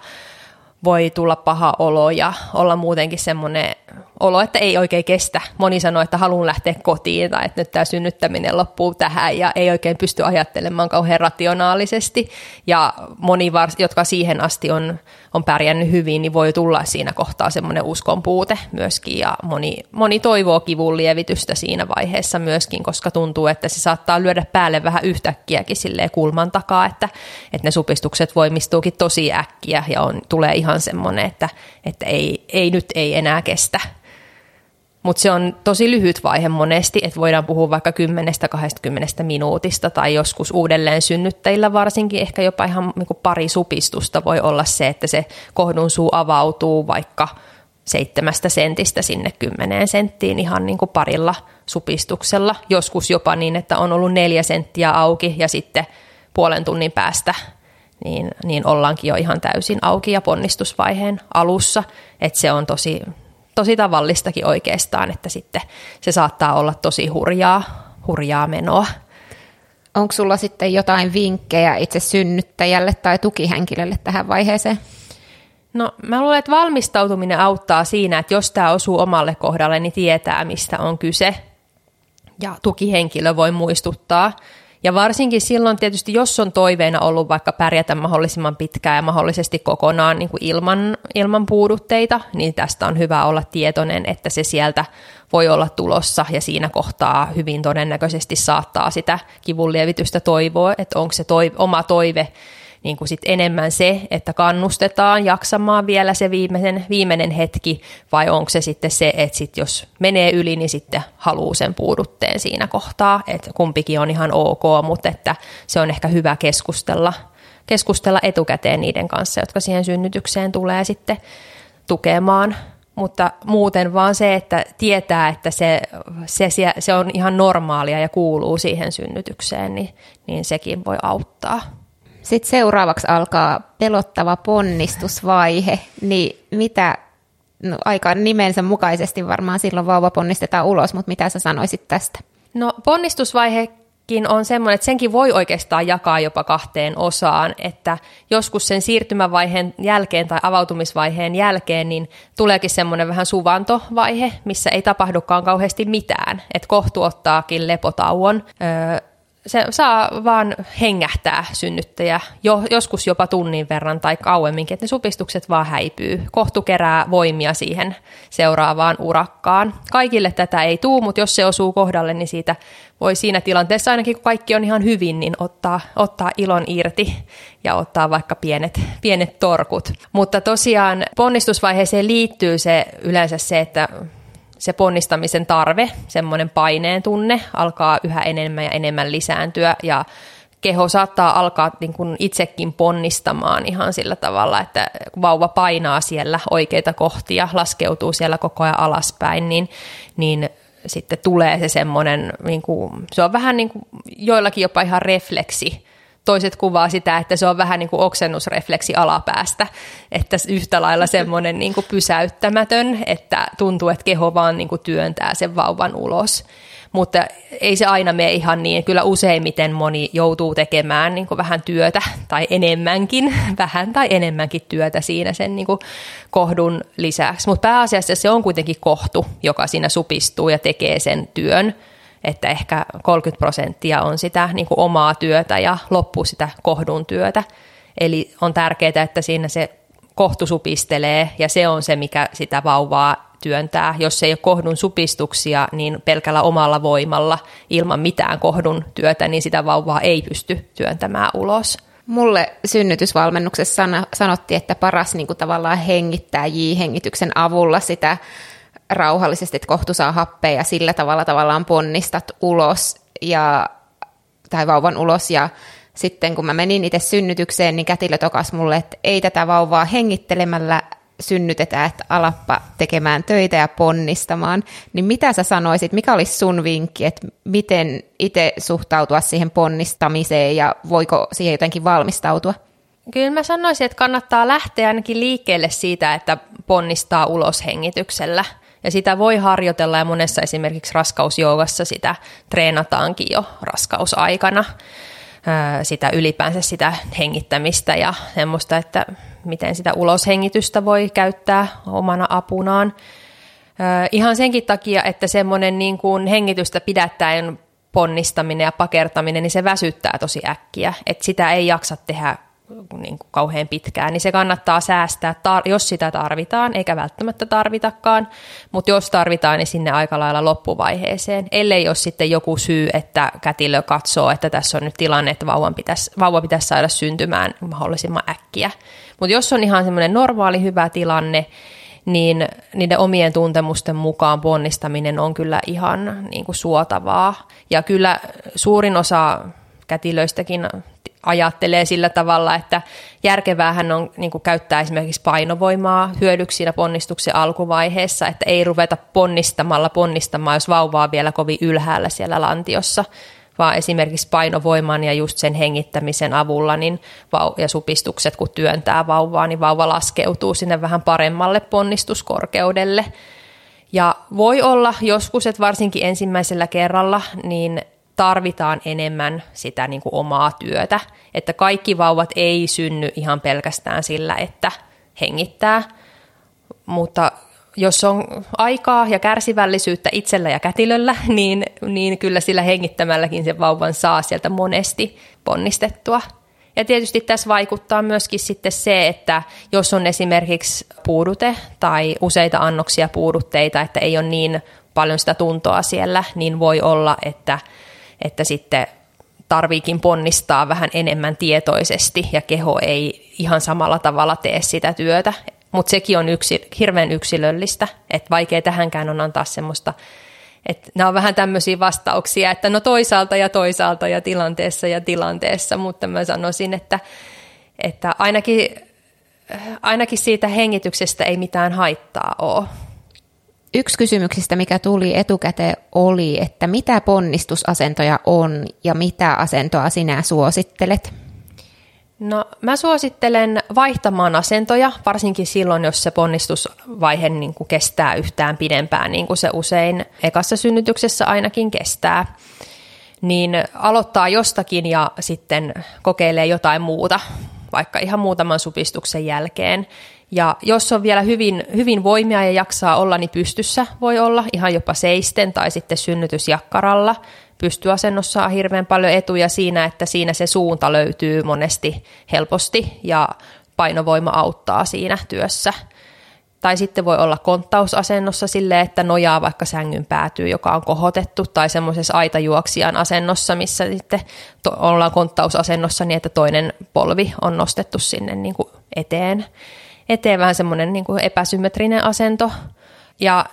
voi tulla paha olo ja olla muutenkin semmoinen olo, että ei oikein kestä. Moni sanoo, että haluan lähteä kotiin tai että nyt tämä synnyttäminen loppuu tähän ja ei oikein pysty ajattelemaan kauhean rationaalisesti. Ja moni, jotka siihen asti on, on pärjännyt hyvin, niin voi tulla siinä kohtaa semmoinen uskon puute myöskin. Ja moni, moni toivoo kivun lievitystä siinä vaiheessa myöskin, koska tuntuu, että se saattaa lyödä päälle vähän yhtäkkiäkin silleen kulman takaa, että, että ne supistukset voimistuukin tosi äkkiä ja on, tulee ihan semmoinen, että, että ei, ei nyt ei enää kestä mutta se on tosi lyhyt vaihe monesti, että voidaan puhua vaikka 10-20 minuutista tai joskus uudelleen synnyttäjillä varsinkin ehkä jopa ihan niin pari supistusta voi olla se, että se kohdun suu avautuu vaikka seitsemästä sentistä sinne kymmeneen senttiin ihan niin kuin parilla supistuksella. Joskus jopa niin, että on ollut neljä senttiä auki ja sitten puolen tunnin päästä niin, niin ollaankin jo ihan täysin auki ja ponnistusvaiheen alussa. Että se on tosi, tosi tavallistakin oikeastaan, että sitten se saattaa olla tosi hurjaa, hurjaa menoa. Onko sulla sitten jotain vinkkejä itse synnyttäjälle tai tukihenkilölle tähän vaiheeseen? No mä luulen, että valmistautuminen auttaa siinä, että jos tämä osuu omalle kohdalle, niin tietää, mistä on kyse. Ja tukihenkilö voi muistuttaa ja varsinkin silloin tietysti, jos on toiveena ollut vaikka pärjätä mahdollisimman pitkään ja mahdollisesti kokonaan niin kuin ilman, ilman puudutteita, niin tästä on hyvä olla tietoinen, että se sieltä voi olla tulossa ja siinä kohtaa hyvin todennäköisesti saattaa sitä kivunlievitystä toivoa, että onko se toive, oma toive niin kuin sit enemmän se, että kannustetaan jaksamaan vielä se viimeinen, viimeinen hetki, vai onko se sitten se, että sit jos menee yli, niin sitten haluaa sen puudutteen siinä kohtaa, että kumpikin on ihan ok, mutta että se on ehkä hyvä keskustella, keskustella etukäteen niiden kanssa, jotka siihen synnytykseen tulee sitten tukemaan mutta muuten vaan se, että tietää, että se, se, se on ihan normaalia ja kuuluu siihen synnytykseen, niin, niin sekin voi auttaa. Sitten seuraavaksi alkaa pelottava ponnistusvaihe, niin mitä, no aika nimensä mukaisesti varmaan silloin vauva ponnistetaan ulos, mutta mitä sä sanoisit tästä? No ponnistusvaihekin on semmoinen, että senkin voi oikeastaan jakaa jopa kahteen osaan, että joskus sen siirtymävaiheen jälkeen tai avautumisvaiheen jälkeen, niin tuleekin semmoinen vähän suvantovaihe, missä ei tapahdukaan kauheasti mitään, että kohtu ottaakin lepotauon. Öö, se saa vaan hengähtää synnyttäjä, jo, joskus jopa tunnin verran tai kauemminkin, että ne supistukset vaan häipyy. Kohtu kerää voimia siihen seuraavaan urakkaan. Kaikille tätä ei tuu, mutta jos se osuu kohdalle, niin siitä voi siinä tilanteessa ainakin, kun kaikki on ihan hyvin, niin ottaa, ottaa ilon irti ja ottaa vaikka pienet, pienet torkut. Mutta tosiaan ponnistusvaiheeseen liittyy se yleensä se, että se ponnistamisen tarve, semmoinen paineen tunne alkaa yhä enemmän ja enemmän lisääntyä ja keho saattaa alkaa niin kuin itsekin ponnistamaan ihan sillä tavalla, että vauva painaa siellä oikeita kohtia, laskeutuu siellä koko ajan alaspäin, niin, niin sitten tulee se semmoinen, niin kuin, se on vähän niin kuin joillakin jopa ihan refleksi, toiset kuvaa sitä, että se on vähän niin kuin oksennusrefleksi alapäästä, että yhtä lailla semmoinen niin kuin pysäyttämätön, että tuntuu, että keho vaan niin kuin työntää sen vauvan ulos. Mutta ei se aina mene ihan niin. Kyllä useimmiten moni joutuu tekemään niin kuin vähän työtä tai enemmänkin, (laughs) vähän tai enemmänkin työtä siinä sen niin kuin kohdun lisäksi. Mutta pääasiassa se on kuitenkin kohtu, joka siinä supistuu ja tekee sen työn että ehkä 30 prosenttia on sitä niin kuin omaa työtä ja loppu sitä kohdun työtä. Eli on tärkeää, että siinä se kohtu supistelee ja se on se, mikä sitä vauvaa työntää. Jos ei ole kohdun supistuksia, niin pelkällä omalla voimalla ilman mitään kohdun työtä, niin sitä vauvaa ei pysty työntämään ulos. Mulle synnytysvalmennuksessa sanottiin, että paras niin kuin tavallaan hengittää J-hengityksen avulla sitä rauhallisesti, että kohtu saa happea ja sillä tavalla tavallaan ponnistat ulos ja, tai vauvan ulos ja sitten kun mä menin itse synnytykseen, niin kätilö tokas mulle, että ei tätä vauvaa hengittelemällä synnytetä, että alappa tekemään töitä ja ponnistamaan. Niin mitä sä sanoisit, mikä olisi sun vinkki, että miten itse suhtautua siihen ponnistamiseen ja voiko siihen jotenkin valmistautua? Kyllä mä sanoisin, että kannattaa lähteä ainakin liikkeelle siitä, että ponnistaa ulos hengityksellä. Ja sitä voi harjoitella ja monessa esimerkiksi raskausjoogassa sitä treenataankin jo raskausaikana sitä ylipäänsä sitä hengittämistä ja semmoista, että miten sitä uloshengitystä voi käyttää omana apunaan. Ihan senkin takia, että semmoinen niin kuin hengitystä pidättäen ponnistaminen ja pakertaminen, niin se väsyttää tosi äkkiä. Että sitä ei jaksa tehdä niin kuin kauhean pitkään, niin se kannattaa säästää, tar- jos sitä tarvitaan, eikä välttämättä tarvitakaan, mutta jos tarvitaan, niin sinne aika lailla loppuvaiheeseen, ellei ole sitten joku syy, että kätilö katsoo, että tässä on nyt tilanne, että vauvan pitäisi, vauva pitäisi saada syntymään mahdollisimman äkkiä. Mutta jos on ihan semmoinen normaali hyvä tilanne, niin niiden omien tuntemusten mukaan ponnistaminen on kyllä ihan niin kuin suotavaa. Ja kyllä suurin osa kätilöistäkin ajattelee sillä tavalla, että järkeväähän on niin kuin käyttää esimerkiksi painovoimaa hyödyksi siinä ponnistuksen alkuvaiheessa, että ei ruveta ponnistamalla ponnistamaan, jos vauvaa on vielä kovin ylhäällä siellä lantiossa, vaan esimerkiksi painovoiman ja just sen hengittämisen avulla niin vau- ja supistukset, kun työntää vauvaa, niin vauva laskeutuu sinne vähän paremmalle ponnistuskorkeudelle. Ja voi olla joskus, että varsinkin ensimmäisellä kerralla, niin tarvitaan enemmän sitä niin kuin omaa työtä, että kaikki vauvat ei synny ihan pelkästään sillä, että hengittää, mutta jos on aikaa ja kärsivällisyyttä itsellä ja kätilöllä, (laughs) niin, niin kyllä sillä hengittämälläkin se vauvan saa sieltä monesti ponnistettua. Ja tietysti tässä vaikuttaa myöskin sitten se, että jos on esimerkiksi puudute tai useita annoksia puudutteita, että ei ole niin paljon sitä tuntoa siellä, niin voi olla, että että sitten tarviikin ponnistaa vähän enemmän tietoisesti ja keho ei ihan samalla tavalla tee sitä työtä. Mutta sekin on yksi, hirveän yksilöllistä, että vaikea tähänkään on antaa semmoista, että nämä on vähän tämmöisiä vastauksia, että no toisaalta ja toisaalta ja tilanteessa ja tilanteessa, mutta mä sanoisin, että, että ainakin, ainakin siitä hengityksestä ei mitään haittaa ole. Yksi kysymyksistä, mikä tuli etukäteen, oli, että mitä ponnistusasentoja on ja mitä asentoa sinä suosittelet? No mä suosittelen vaihtamaan asentoja, varsinkin silloin, jos se ponnistusvaihe niin kuin kestää yhtään pidempään, niin kuin se usein ekassa synnytyksessä ainakin kestää. Niin aloittaa jostakin ja sitten kokeilee jotain muuta, vaikka ihan muutaman supistuksen jälkeen. Ja jos on vielä hyvin, hyvin voimia ja jaksaa olla, niin pystyssä voi olla ihan jopa seisten tai sitten synnytysjakkaralla. Pystyasennossa on hirveän paljon etuja siinä, että siinä se suunta löytyy monesti helposti ja painovoima auttaa siinä työssä. Tai sitten voi olla konttausasennossa sille, että nojaa vaikka sängyn päätyy, joka on kohotettu, tai semmoisessa aitajuoksijan asennossa, missä sitten to- ollaan konttausasennossa niin, että toinen polvi on nostettu sinne niin kuin eteen eteen vähän semmoinen niin kuin epäsymmetrinen asento. Ja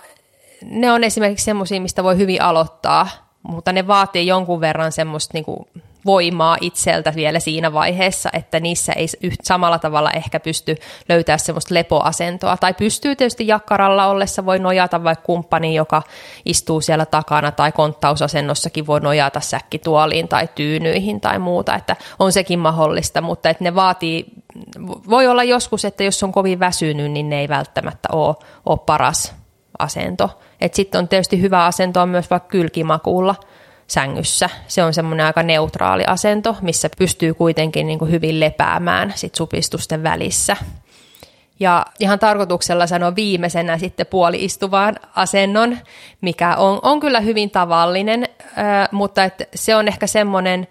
ne on esimerkiksi semmoisia, mistä voi hyvin aloittaa, mutta ne vaatii jonkun verran semmoista niin kuin voimaa itseltä vielä siinä vaiheessa, että niissä ei samalla tavalla ehkä pysty löytää semmoista lepoasentoa. Tai pystyy tietysti jakkaralla ollessa, voi nojata vaikka kumppani, joka istuu siellä takana, tai konttausasennossakin voi nojata säkkituoliin tai tyynyihin tai muuta, että on sekin mahdollista, mutta että ne vaatii, voi olla joskus, että jos on kovin väsynyt, niin ne ei välttämättä ole, ole paras asento. Sitten on tietysti hyvä asento myös vaikka kylkimakuulla, sängyssä. Se on semmoinen aika neutraali asento, missä pystyy kuitenkin niin kuin hyvin lepäämään sit supistusten välissä. Ja ihan tarkoituksella sanoa viimeisenä sitten puoli-istuvaan asennon, mikä on, on kyllä hyvin tavallinen, mutta että se on ehkä semmoinen,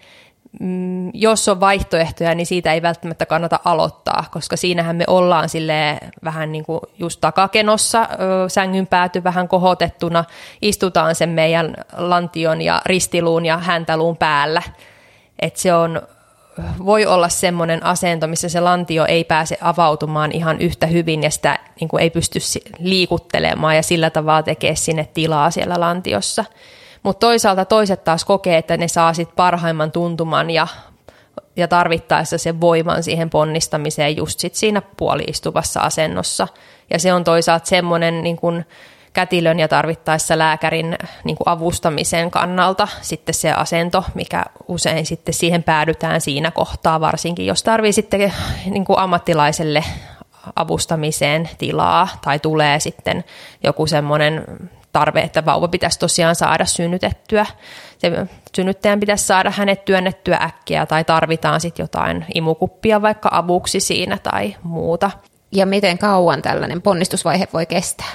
mm, jos on vaihtoehtoja, niin siitä ei välttämättä kannata aloittaa, koska siinähän me ollaan sille vähän niin kuin just takakenossa, sängyn pääty vähän kohotettuna, istutaan sen meidän lantion ja ristiluun ja häntäluun päällä. Et se on voi olla semmoinen asento, missä se lantio ei pääse avautumaan ihan yhtä hyvin ja sitä niin kuin ei pysty liikuttelemaan ja sillä tavalla tekee sinne tilaa siellä lantiossa. Mutta toisaalta toiset taas kokee, että ne saa sit parhaimman tuntuman ja, ja tarvittaessa sen voiman siihen ponnistamiseen just sit siinä puoliistuvassa asennossa. Ja se on toisaalta semmoinen niin kuin, kätilön ja tarvittaessa lääkärin niin kuin avustamisen kannalta sitten se asento, mikä usein sitten siihen päädytään siinä kohtaa, varsinkin jos tarvii sitten niin kuin ammattilaiselle avustamiseen tilaa tai tulee sitten joku semmoinen tarve, että vauva pitäisi tosiaan saada synnytettyä. Se synnyttäjän pitäisi saada hänet työnnettyä äkkiä tai tarvitaan sitten jotain imukuppia vaikka avuksi siinä tai muuta. Ja miten kauan tällainen ponnistusvaihe voi kestää?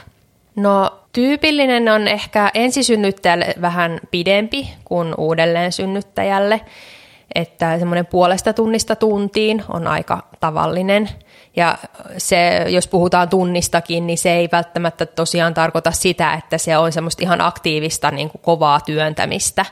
No tyypillinen on ehkä ensisynnyttäjälle vähän pidempi kuin uudelleen synnyttäjälle, että semmoinen puolesta tunnista tuntiin on aika tavallinen. Ja se, jos puhutaan tunnistakin, niin se ei välttämättä tosiaan tarkoita sitä, että se on semmoista ihan aktiivista niin kuin kovaa työntämistä,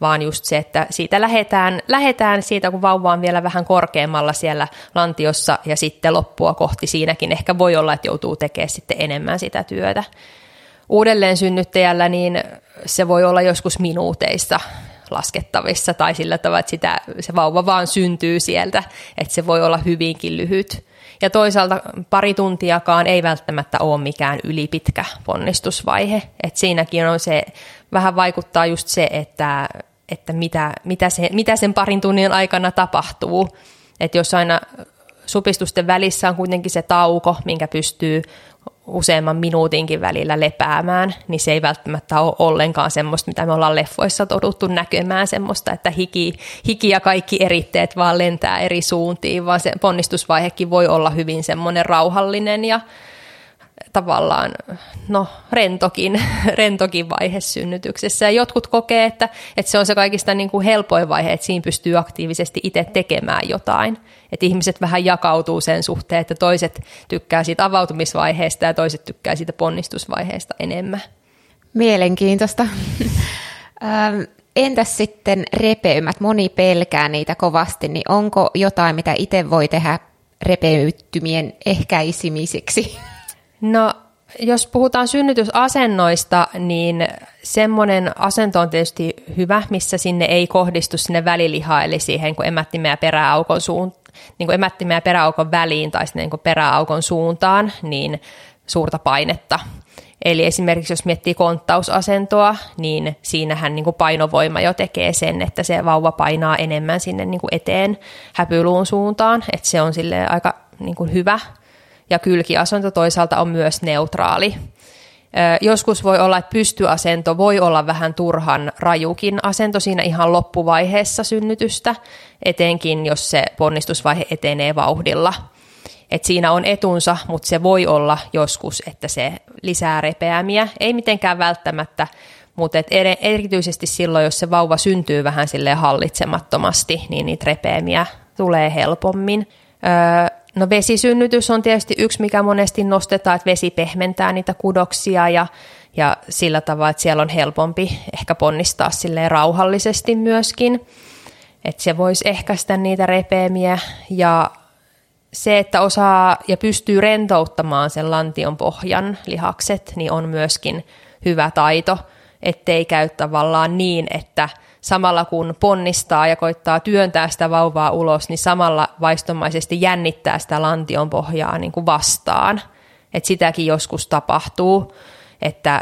vaan just se, että siitä lähetään, lähetään siitä, kun vauva on vielä vähän korkeammalla siellä lantiossa ja sitten loppua kohti siinäkin ehkä voi olla, että joutuu tekemään sitten enemmän sitä työtä. Uudelleen synnyttäjällä niin se voi olla joskus minuuteissa laskettavissa tai sillä tavalla, että sitä, se vauva vaan syntyy sieltä, että se voi olla hyvinkin lyhyt. Ja toisaalta pari tuntiakaan ei välttämättä ole mikään ylipitkä ponnistusvaihe. Et siinäkin on se, vähän vaikuttaa just se, että, että mitä, mitä, se, mitä sen parin tunnin aikana tapahtuu. Että jos aina supistusten välissä on kuitenkin se tauko, minkä pystyy useamman minuutinkin välillä lepäämään, niin se ei välttämättä ole ollenkaan semmoista, mitä me ollaan leffoissa toduttu näkemään, semmoista, että hiki, hiki ja kaikki eritteet vaan lentää eri suuntiin, vaan se ponnistusvaihekin voi olla hyvin semmoinen rauhallinen ja tavallaan no, rentokin, (laughs) rentokin vaihe synnytyksessä. Ja jotkut kokee, että, että se on se kaikista niin kuin helpoin vaihe, että siinä pystyy aktiivisesti itse tekemään jotain. Että ihmiset vähän jakautuu sen suhteen, että toiset tykkää siitä avautumisvaiheesta ja toiset tykkää siitä ponnistusvaiheesta enemmän. Mielenkiintoista. (laughs) Entäs sitten repeymät? Moni pelkää niitä kovasti, niin onko jotain, mitä itse voi tehdä repeyttymien ehkäisemiseksi? (laughs) No jos puhutaan synnytysasennoista, niin semmoinen asento on tietysti hyvä, missä sinne ei kohdistu sinne välilihaa, eli siihen kun emättimen ja peräaukon, suun, niin kuin emättimen ja peräaukon väliin tai sinne niin kuin peräaukon suuntaan, niin suurta painetta. Eli esimerkiksi jos miettii konttausasentoa, niin siinähän niin kuin painovoima jo tekee sen, että se vauva painaa enemmän sinne niin kuin eteen häpyluun suuntaan, että se on sille aika niin kuin hyvä – ja kylkiasento toisaalta on myös neutraali. Joskus voi olla, että pystyasento voi olla vähän turhan rajukin asento siinä ihan loppuvaiheessa synnytystä, etenkin jos se ponnistusvaihe etenee vauhdilla. Et siinä on etunsa, mutta se voi olla joskus, että se lisää repeämiä. Ei mitenkään välttämättä, mutta et erityisesti silloin, jos se vauva syntyy vähän sille hallitsemattomasti, niin niitä repeämiä tulee helpommin. No vesisynnytys on tietysti yksi, mikä monesti nostetaan, että vesi pehmentää niitä kudoksia ja, ja sillä tavalla, että siellä on helpompi ehkä ponnistaa silleen rauhallisesti myöskin. Että se voisi ehkäistä niitä repeämiä ja se, että osaa ja pystyy rentouttamaan sen lantion pohjan lihakset, niin on myöskin hyvä taito, ettei käy tavallaan niin, että – samalla kun ponnistaa ja koittaa työntää sitä vauvaa ulos, niin samalla vaistomaisesti jännittää sitä lantion pohjaa niin kuin vastaan. Et sitäkin joskus tapahtuu, että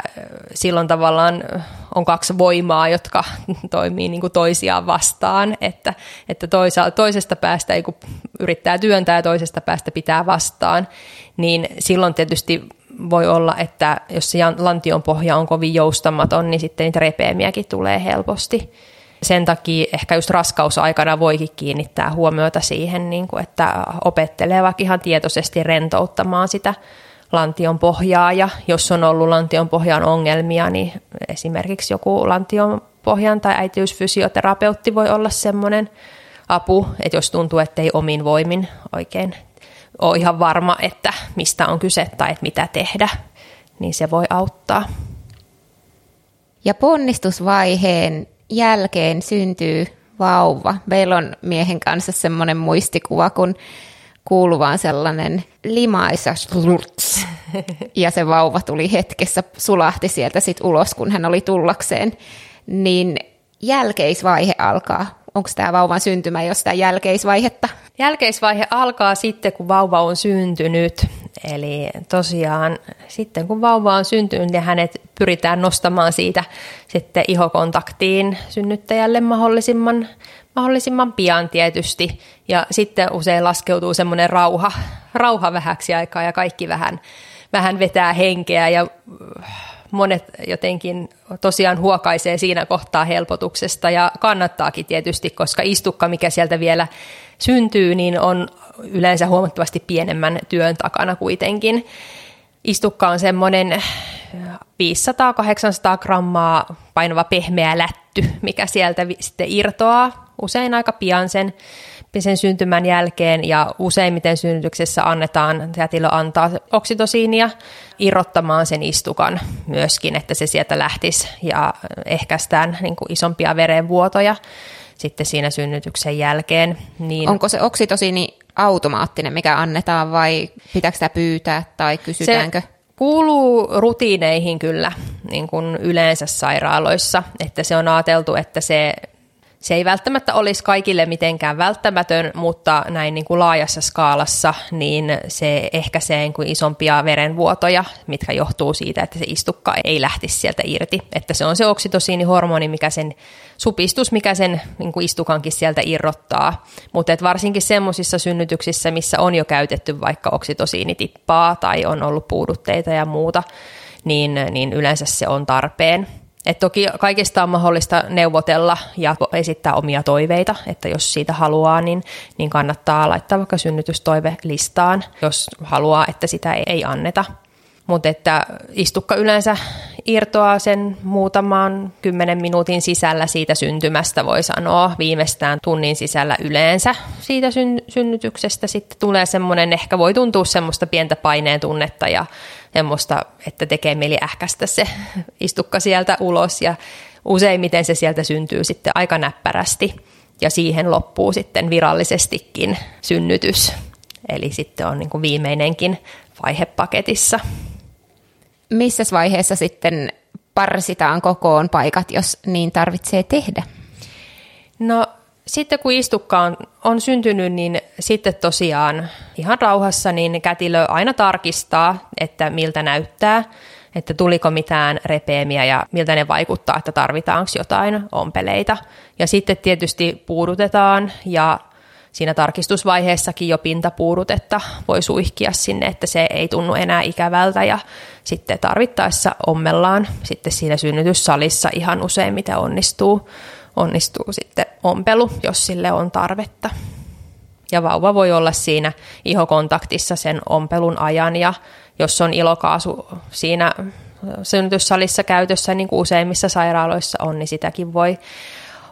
silloin tavallaan on kaksi voimaa, jotka (laughs) toimii niin kuin toisiaan vastaan, että, että toisa, toisesta päästä kun yrittää työntää ja toisesta päästä pitää vastaan, niin silloin tietysti voi olla, että jos se lantion pohja on kovin joustamaton, niin sitten niitä repeämiäkin tulee helposti. sen takia ehkä just raskausaikana voikin kiinnittää huomiota siihen, niin kuin, että opettelee vaikka ihan tietoisesti rentouttamaan sitä lantion pohjaa ja jos on ollut lantion pohjan ongelmia, niin esimerkiksi joku lantion pohjan tai äitiysfysioterapeutti voi olla semmoinen apu, että jos tuntuu, että ei omin voimin oikein ole ihan varma, että mistä on kyse tai että mitä tehdä, niin se voi auttaa. Ja ponnistusvaiheen jälkeen syntyy vauva. Meillä on miehen kanssa semmoinen muistikuva, kun kuuluu vaan sellainen limaisa slurts. Ja se vauva tuli hetkessä, sulahti sieltä sit ulos, kun hän oli tullakseen. Niin jälkeisvaihe alkaa. Onko tämä vauvan syntymä jostain jälkeisvaihetta? Jälkeisvaihe alkaa sitten, kun vauva on syntynyt. Eli tosiaan sitten kun vauva on syntynyt, niin hänet pyritään nostamaan siitä sitten ihokontaktiin synnyttäjälle mahdollisimman, mahdollisimman pian tietysti. Ja sitten usein laskeutuu semmoinen rauha, rauha vähäksi aikaa ja kaikki vähän, vähän vetää henkeä ja monet jotenkin tosiaan huokaisee siinä kohtaa helpotuksesta ja kannattaakin tietysti, koska istukka, mikä sieltä vielä syntyy, niin on yleensä huomattavasti pienemmän työn takana kuitenkin. Istukka on semmoinen 500-800 grammaa painava pehmeä lätty, mikä sieltä sitten irtoaa usein aika pian sen, sen syntymän jälkeen ja useimmiten synnytyksessä annetaan, tätilö antaa oksitosiinia irrottamaan sen istukan myöskin, että se sieltä lähtisi ja ehkäistään niin kuin isompia verenvuotoja sitten siinä synnytyksen jälkeen. Niin Onko se oksitosiini automaattinen, mikä annetaan vai pitääkö sitä pyytää tai kysytäänkö? Se kuuluu rutiineihin kyllä niin kuin yleensä sairaaloissa, että se on ajateltu, että se se ei välttämättä olisi kaikille mitenkään välttämätön, mutta näin niin kuin laajassa skaalassa niin se ehkäisee niin kuin isompia verenvuotoja, mitkä johtuu siitä, että se istukka ei lähtisi sieltä irti. Että se on se oksitosiinihormoni, mikä sen supistus, mikä sen niin kuin istukankin sieltä irrottaa. Mutta varsinkin semmoisissa synnytyksissä, missä on jo käytetty vaikka oksitosiinitippaa tai on ollut puudutteita ja muuta, niin, niin yleensä se on tarpeen. Et toki kaikista on mahdollista neuvotella ja esittää omia toiveita, että jos siitä haluaa, niin, niin kannattaa laittaa vaikka synnytystoive listaan, jos haluaa, että sitä ei, anneta. Mutta että istukka yleensä irtoaa sen muutaman kymmenen minuutin sisällä siitä syntymästä, voi sanoa, viimeistään tunnin sisällä yleensä siitä syn- synnytyksestä. Sitten tulee semmoinen, ehkä voi tuntua semmoista pientä paineen tunnetta ja semmoista, että tekee mieli ähkästä se istukka sieltä ulos ja useimmiten se sieltä syntyy sitten aika näppärästi ja siihen loppuu sitten virallisestikin synnytys. Eli sitten on niin kuin viimeinenkin vaihe paketissa. Missä vaiheessa sitten parsitaan kokoon paikat, jos niin tarvitsee tehdä? Sitten kun istukka on, on syntynyt, niin sitten tosiaan ihan rauhassa niin kätilö aina tarkistaa, että miltä näyttää, että tuliko mitään repeemiä ja miltä ne vaikuttaa, että tarvitaanko jotain ompeleita. Ja sitten tietysti puudutetaan ja siinä tarkistusvaiheessakin jo pintapuudutetta voi suihkia sinne, että se ei tunnu enää ikävältä ja sitten tarvittaessa ommellaan sitten siinä synnytyssalissa ihan useimmiten onnistuu onnistuu sitten ompelu, jos sille on tarvetta. Ja vauva voi olla siinä ihokontaktissa sen ompelun ajan ja jos on ilokaasu siinä synnytyssalissa käytössä, niin kuin useimmissa sairaaloissa on, niin sitäkin voi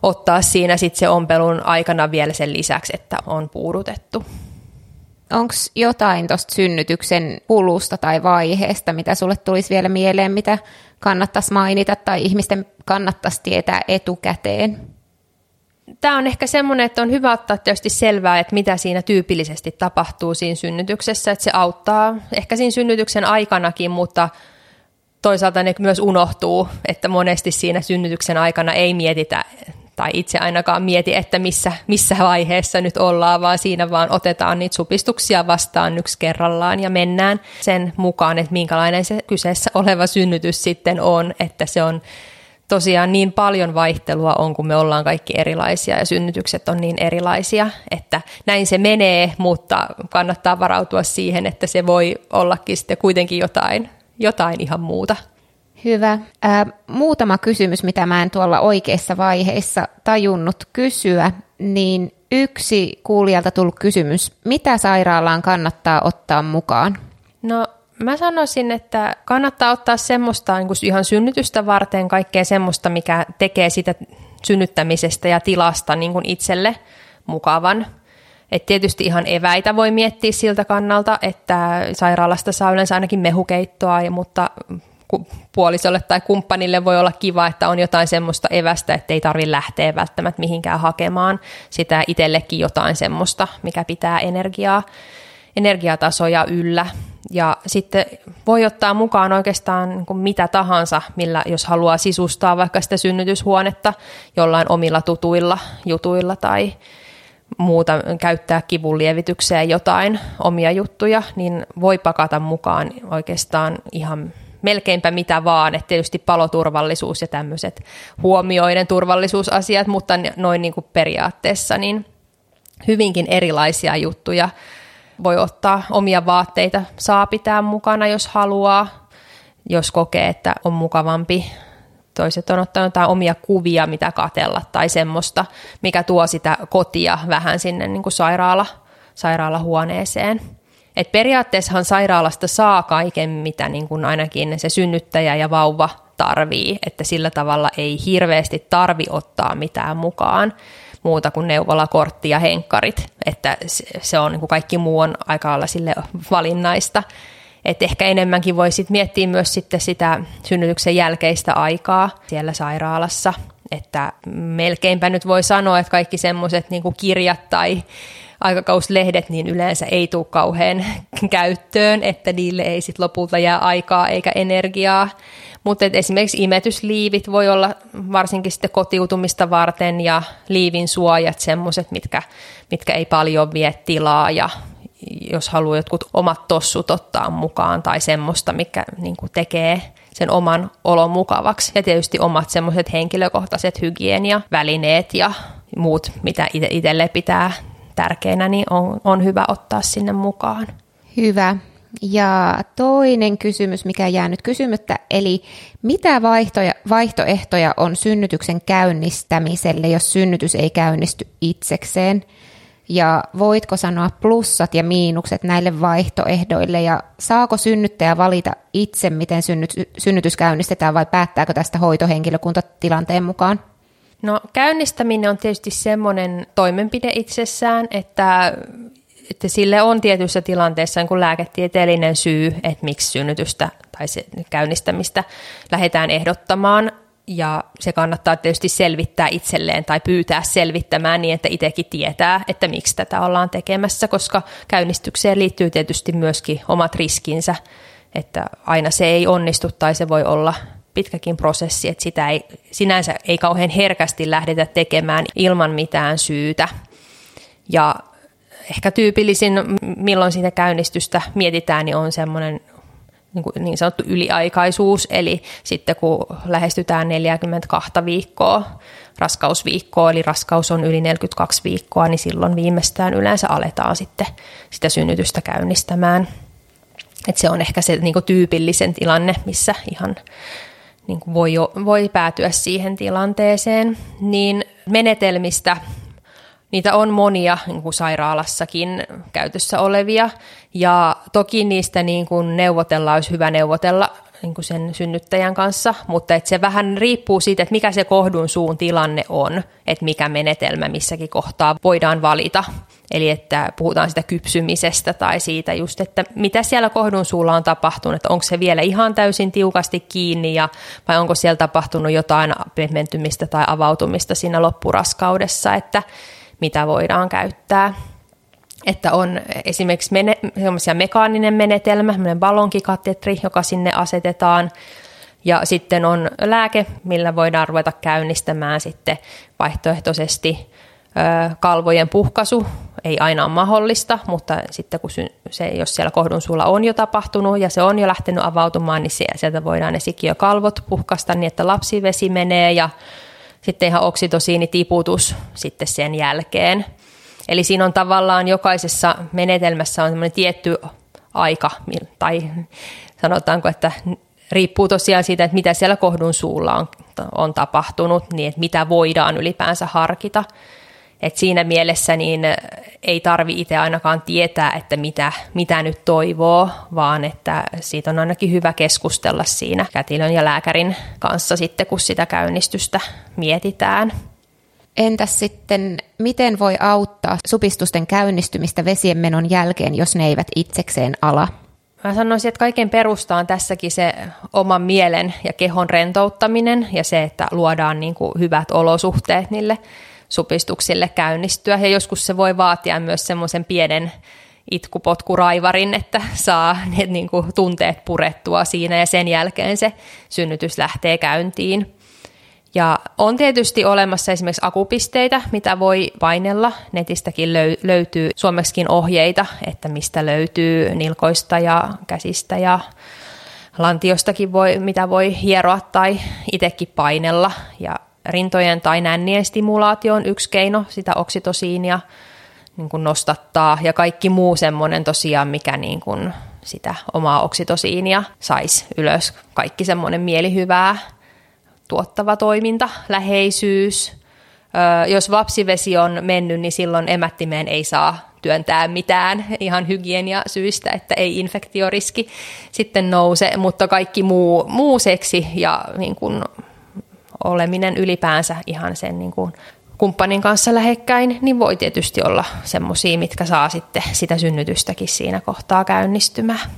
ottaa siinä sitten se ompelun aikana vielä sen lisäksi, että on puudutettu. Onko jotain tuosta synnytyksen kulusta tai vaiheesta, mitä sulle tulisi vielä mieleen, mitä kannattaisi mainita tai ihmisten kannattaisi tietää etukäteen? Tämä on ehkä semmoinen, että on hyvä ottaa tietysti selvää, että mitä siinä tyypillisesti tapahtuu siinä synnytyksessä, että se auttaa ehkä siinä synnytyksen aikanakin, mutta toisaalta ne myös unohtuu, että monesti siinä synnytyksen aikana ei mietitä tai itse ainakaan mieti, että missä, missä vaiheessa nyt ollaan, vaan siinä vaan otetaan niitä supistuksia vastaan yksi kerrallaan ja mennään sen mukaan, että minkälainen se kyseessä oleva synnytys sitten on, että se on tosiaan niin paljon vaihtelua on, kun me ollaan kaikki erilaisia ja synnytykset on niin erilaisia, että näin se menee, mutta kannattaa varautua siihen, että se voi ollakin sitten kuitenkin jotain, jotain ihan muuta. Hyvä. Ää, muutama kysymys, mitä mä en tuolla oikeissa vaiheissa tajunnut kysyä, niin yksi kuulijalta tullut kysymys. Mitä sairaalaan kannattaa ottaa mukaan? No mä sanoisin, että kannattaa ottaa semmoista niin ihan synnytystä varten, kaikkea semmoista, mikä tekee sitä synnyttämisestä ja tilasta niin kuin itselle mukavan. Et tietysti ihan eväitä voi miettiä siltä kannalta, että sairaalasta saa yleensä ainakin mehukeittoa, mutta puolisolle tai kumppanille voi olla kiva, että on jotain semmoista evästä, että ei tarvitse lähteä välttämättä mihinkään hakemaan sitä itsellekin jotain semmoista, mikä pitää energiaa, energiatasoja yllä. Ja sitten voi ottaa mukaan oikeastaan niin kuin mitä tahansa, millä jos haluaa sisustaa vaikka sitä synnytyshuonetta jollain omilla tutuilla jutuilla tai muuta, käyttää kivun lievitykseen jotain omia juttuja, niin voi pakata mukaan oikeastaan ihan melkeinpä mitä vaan, että tietysti paloturvallisuus ja tämmöiset huomioiden turvallisuusasiat, mutta noin niin kuin periaatteessa niin hyvinkin erilaisia juttuja. Voi ottaa omia vaatteita, saa pitää mukana, jos haluaa, jos kokee, että on mukavampi. Toiset on ottanut jotain omia kuvia, mitä katella tai semmoista, mikä tuo sitä kotia vähän sinne niin kuin sairaala, sairaalahuoneeseen. Et periaatteessahan sairaalasta saa kaiken, mitä niin kuin ainakin se synnyttäjä ja vauva tarvii, että sillä tavalla ei hirveästi tarvi ottaa mitään mukaan muuta kuin neuvolakortti ja henkkarit, että se on niin kuin kaikki muu on aika lailla sille valinnaista. Et ehkä enemmänkin voi sit miettiä myös sitten sitä synnytyksen jälkeistä aikaa siellä sairaalassa, että melkeinpä nyt voi sanoa, että kaikki semmoiset niin kirjat tai aikakauslehdet, niin yleensä ei tule kauhean (laughs) käyttöön, että niille ei sitten lopulta jää aikaa eikä energiaa. Mutta esimerkiksi imetysliivit voi olla varsinkin sitten kotiutumista varten ja liivin suojat semmoiset, mitkä, mitkä ei paljon vie tilaa ja jos haluaa jotkut omat tossut ottaa mukaan tai semmoista, mikä niin tekee sen oman olon mukavaksi. Ja tietysti omat semmoiset henkilökohtaiset hygieniavälineet ja muut, mitä itselle pitää tärkeänä, niin on, on hyvä ottaa sinne mukaan. Hyvä. Ja toinen kysymys, mikä jää nyt kysymättä, eli mitä vaihtoja, vaihtoehtoja on synnytyksen käynnistämiselle, jos synnytys ei käynnisty itsekseen? Ja voitko sanoa plussat ja miinukset näille vaihtoehdoille ja saako synnyttäjä valita itse, miten synnytys käynnistetään vai päättääkö tästä hoitohenkilökunta tilanteen mukaan? No käynnistäminen on tietysti semmoinen toimenpide itsessään, että, että sille on tietyissä tilanteissa niin lääketieteellinen syy, että miksi synnytystä tai se käynnistämistä lähdetään ehdottamaan. Ja se kannattaa tietysti selvittää itselleen tai pyytää selvittämään niin, että itsekin tietää, että miksi tätä ollaan tekemässä, koska käynnistykseen liittyy tietysti myöskin omat riskinsä, että aina se ei onnistu tai se voi olla pitkäkin prosessi, että sitä ei, sinänsä ei kauhean herkästi lähdetä tekemään ilman mitään syytä. Ja ehkä tyypillisin, milloin sitä käynnistystä mietitään, niin on semmoinen niin, kuin niin sanottu yliaikaisuus, eli sitten kun lähestytään 42 viikkoa, raskausviikkoa, eli raskaus on yli 42 viikkoa, niin silloin viimeistään yleensä aletaan sitten sitä synnytystä käynnistämään. Et se on ehkä se niin kuin tyypillisen tilanne, missä ihan niin kuin voi, jo, voi päätyä siihen tilanteeseen, niin menetelmistä Niitä on monia niin kuin sairaalassakin käytössä olevia. Ja toki niistä niin kuin neuvotellaan, olisi hyvä neuvotella niin kuin sen synnyttäjän kanssa, mutta että se vähän riippuu siitä, että mikä se kohdun suun tilanne on, että mikä menetelmä missäkin kohtaa voidaan valita. Eli että puhutaan sitä kypsymisestä tai siitä just, että mitä siellä kohdun suulla on tapahtunut, että onko se vielä ihan täysin tiukasti kiinni ja, vai onko siellä tapahtunut jotain pehmentymistä tai avautumista siinä loppuraskaudessa, että mitä voidaan käyttää. Että on esimerkiksi mene, mekaaninen menetelmä, ballonkikatetri, joka sinne asetetaan, ja sitten on lääke, millä voidaan ruveta käynnistämään sitten vaihtoehtoisesti kalvojen puhkaisu ei aina ole mahdollista, mutta sitten kun se, jos siellä kohdun sulla on jo tapahtunut ja se on jo lähtenyt avautumaan, niin sieltä voidaan ne sikiökalvot puhkasta niin, että lapsivesi menee ja sitten ihan oksitosiinitiputus sitten sen jälkeen. Eli siinä on tavallaan jokaisessa menetelmässä on tietty aika, tai sanotaanko, että riippuu tosiaan siitä, että mitä siellä kohdun suulla on, on tapahtunut, niin että mitä voidaan ylipäänsä harkita. Et siinä mielessä niin ei tarvi itse ainakaan tietää, että mitä, mitä nyt toivoo, vaan että siitä on ainakin hyvä keskustella siinä kätilön ja lääkärin kanssa sitten, kun sitä käynnistystä mietitään. Entäs sitten, miten voi auttaa supistusten käynnistymistä vesien menon jälkeen, jos ne eivät itsekseen ala? Mä sanoisin, että kaiken perusta on tässäkin se oman mielen ja kehon rentouttaminen ja se, että luodaan niin kuin hyvät olosuhteet niille supistuksille käynnistyä. Ja joskus se voi vaatia myös semmoisen pienen itkupotkuraivarin, että saa ne niin kuin tunteet purettua siinä ja sen jälkeen se synnytys lähtee käyntiin. On tietysti olemassa esimerkiksi akupisteitä, mitä voi painella. Netistäkin löy- löytyy suomeksikin ohjeita, että mistä löytyy nilkoista ja käsistä ja lantiostakin, voi, mitä voi hieroa tai itsekin painella. Ja rintojen tai nännien stimulaatio on yksi keino sitä oksitosiinia niin kuin nostattaa. Ja kaikki muu semmoinen tosiaan, mikä niin kuin sitä omaa oksitosiinia saisi ylös. Kaikki semmoinen mielihyvää tuottava toiminta, läheisyys. Jos lapsivesi on mennyt, niin silloin emättimeen ei saa työntää mitään ihan hygienia syistä, että ei infektioriski sitten nouse, mutta kaikki muu, muu seksi ja niin kuin oleminen ylipäänsä ihan sen niin kuin kumppanin kanssa lähekkäin, niin voi tietysti olla semmoisia, mitkä saa sitten sitä synnytystäkin siinä kohtaa käynnistymään.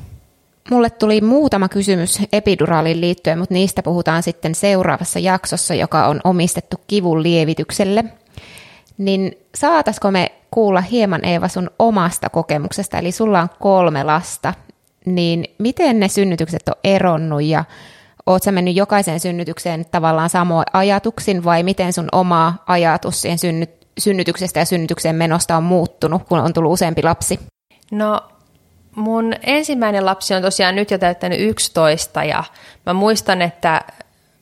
Mulle tuli muutama kysymys epiduraaliin liittyen, mutta niistä puhutaan sitten seuraavassa jaksossa, joka on omistettu kivun lievitykselle. Niin saataisiko me kuulla hieman Eeva sun omasta kokemuksesta, eli sulla on kolme lasta, niin miten ne synnytykset on eronnut ja oot sä mennyt jokaiseen synnytykseen tavallaan samoin ajatuksin vai miten sun oma ajatus siihen synnyt, synnytyksestä ja synnytykseen menosta on muuttunut, kun on tullut useampi lapsi? No mun ensimmäinen lapsi on tosiaan nyt jo täyttänyt 11 ja mä muistan, että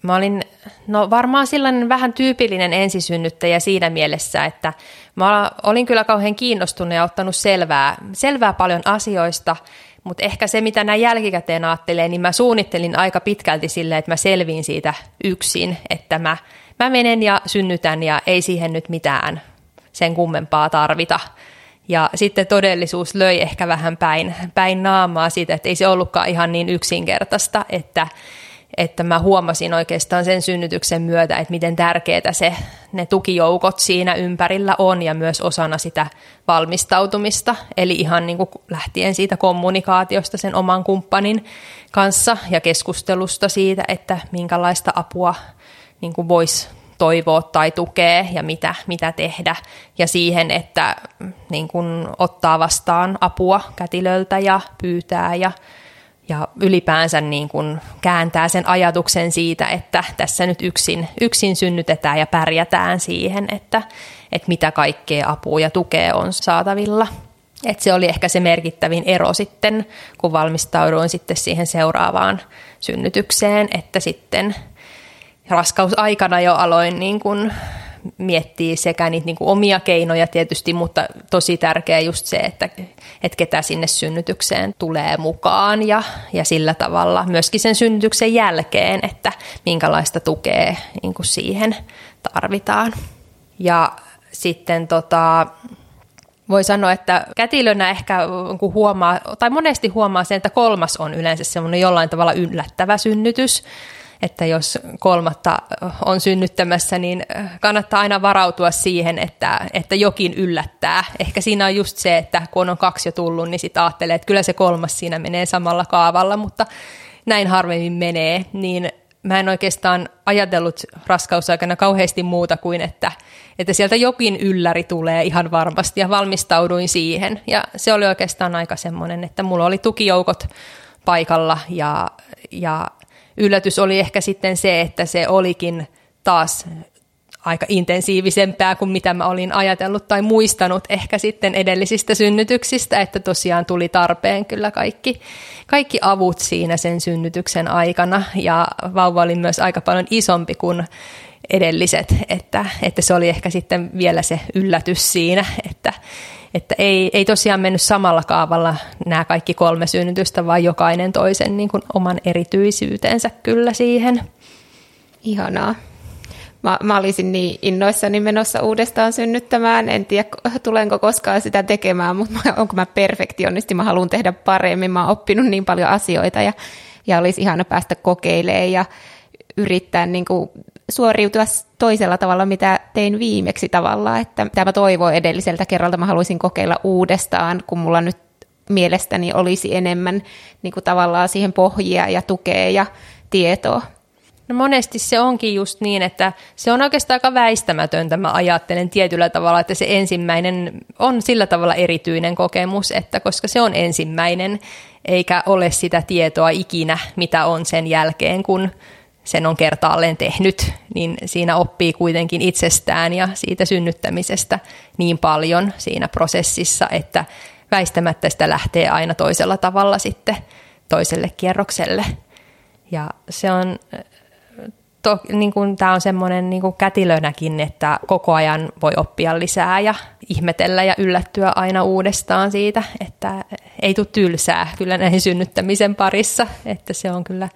mä olin no varmaan sellainen vähän tyypillinen ensisynnyttäjä siinä mielessä, että mä olin kyllä kauhean kiinnostunut ja ottanut selvää, selvää paljon asioista, mutta ehkä se, mitä näin jälkikäteen ajattelee, niin mä suunnittelin aika pitkälti sille, että mä selviin siitä yksin, että mä, mä menen ja synnytän ja ei siihen nyt mitään sen kummempaa tarvita. Ja sitten todellisuus löi ehkä vähän päin, päin naamaa siitä, että ei se ollutkaan ihan niin yksinkertaista, että, että mä huomasin oikeastaan sen synnytyksen myötä, että miten tärkeää se, ne tukijoukot siinä ympärillä on ja myös osana sitä valmistautumista. Eli ihan niin kuin lähtien siitä kommunikaatiosta sen oman kumppanin kanssa ja keskustelusta siitä, että minkälaista apua niin kuin voisi toivoa tai tukea ja mitä, mitä tehdä. Ja siihen, että niin kun ottaa vastaan apua kätilöltä ja pyytää ja, ja ylipäänsä niin kun kääntää sen ajatuksen siitä, että tässä nyt yksin, yksin synnytetään ja pärjätään siihen, että, että mitä kaikkea apua ja tukea on saatavilla. Et se oli ehkä se merkittävin ero sitten, kun valmistauduin sitten siihen seuraavaan synnytykseen, että sitten – raskausaikana jo aloin niin kuin miettiä sekä niitä niin kuin omia keinoja tietysti, mutta tosi tärkeä just se, että, että ketä sinne synnytykseen tulee mukaan ja, ja sillä tavalla myöskin sen synnytyksen jälkeen, että minkälaista tukea niin kuin siihen tarvitaan. Ja sitten tota, voi sanoa, että kätilönä ehkä kun huomaa, tai monesti huomaa sen, että kolmas on yleensä semmoinen jollain tavalla yllättävä synnytys, että jos kolmatta on synnyttämässä, niin kannattaa aina varautua siihen, että, että jokin yllättää. Ehkä siinä on just se, että kun on kaksi jo tullut, niin sitten ajattelee, että kyllä se kolmas siinä menee samalla kaavalla, mutta näin harvemmin menee, niin mä en oikeastaan ajatellut raskausaikana kauheasti muuta kuin, että, että sieltä jokin ylläri tulee ihan varmasti ja valmistauduin siihen. Ja se oli oikeastaan aika semmoinen, että mulla oli tukijoukot paikalla ja, ja yllätys oli ehkä sitten se, että se olikin taas aika intensiivisempää kuin mitä mä olin ajatellut tai muistanut ehkä sitten edellisistä synnytyksistä, että tosiaan tuli tarpeen kyllä kaikki, kaikki avut siinä sen synnytyksen aikana. Ja vauva oli myös aika paljon isompi kuin edelliset, että, että se oli ehkä sitten vielä se yllätys siinä, että, että ei, ei tosiaan mennyt samalla kaavalla nämä kaikki kolme synnytystä, vaan jokainen toisen niin kuin oman erityisyytensä kyllä siihen. Ihanaa. Mä, mä olisin niin innoissani menossa uudestaan synnyttämään. En tiedä, tulenko koskaan sitä tekemään, mutta onko mä perfektionisti. Mä haluan tehdä paremmin. Mä oon oppinut niin paljon asioita ja, ja olisi ihana päästä kokeilemaan ja yrittää niin kuin suoriutua toisella tavalla, mitä tein viimeksi tavallaan. Että mitä mä edelliseltä kerralta, mä haluaisin kokeilla uudestaan, kun mulla nyt mielestäni olisi enemmän niin kuin tavallaan siihen pohjia ja tukea ja tietoa. No monesti se onkin just niin, että se on oikeastaan aika väistämätöntä, mä ajattelen tietyllä tavalla, että se ensimmäinen on sillä tavalla erityinen kokemus, että koska se on ensimmäinen, eikä ole sitä tietoa ikinä, mitä on sen jälkeen, kun sen on kertaalleen tehnyt, niin siinä oppii kuitenkin itsestään ja siitä synnyttämisestä niin paljon siinä prosessissa, että väistämättä sitä lähtee aina toisella tavalla sitten toiselle kierrokselle. Ja se on, to, niin kuin, tämä on semmoinen niin kuin kätilönäkin, että koko ajan voi oppia lisää ja ihmetellä ja yllättyä aina uudestaan siitä, että ei tule tylsää kyllä näihin synnyttämisen parissa, että se on kyllä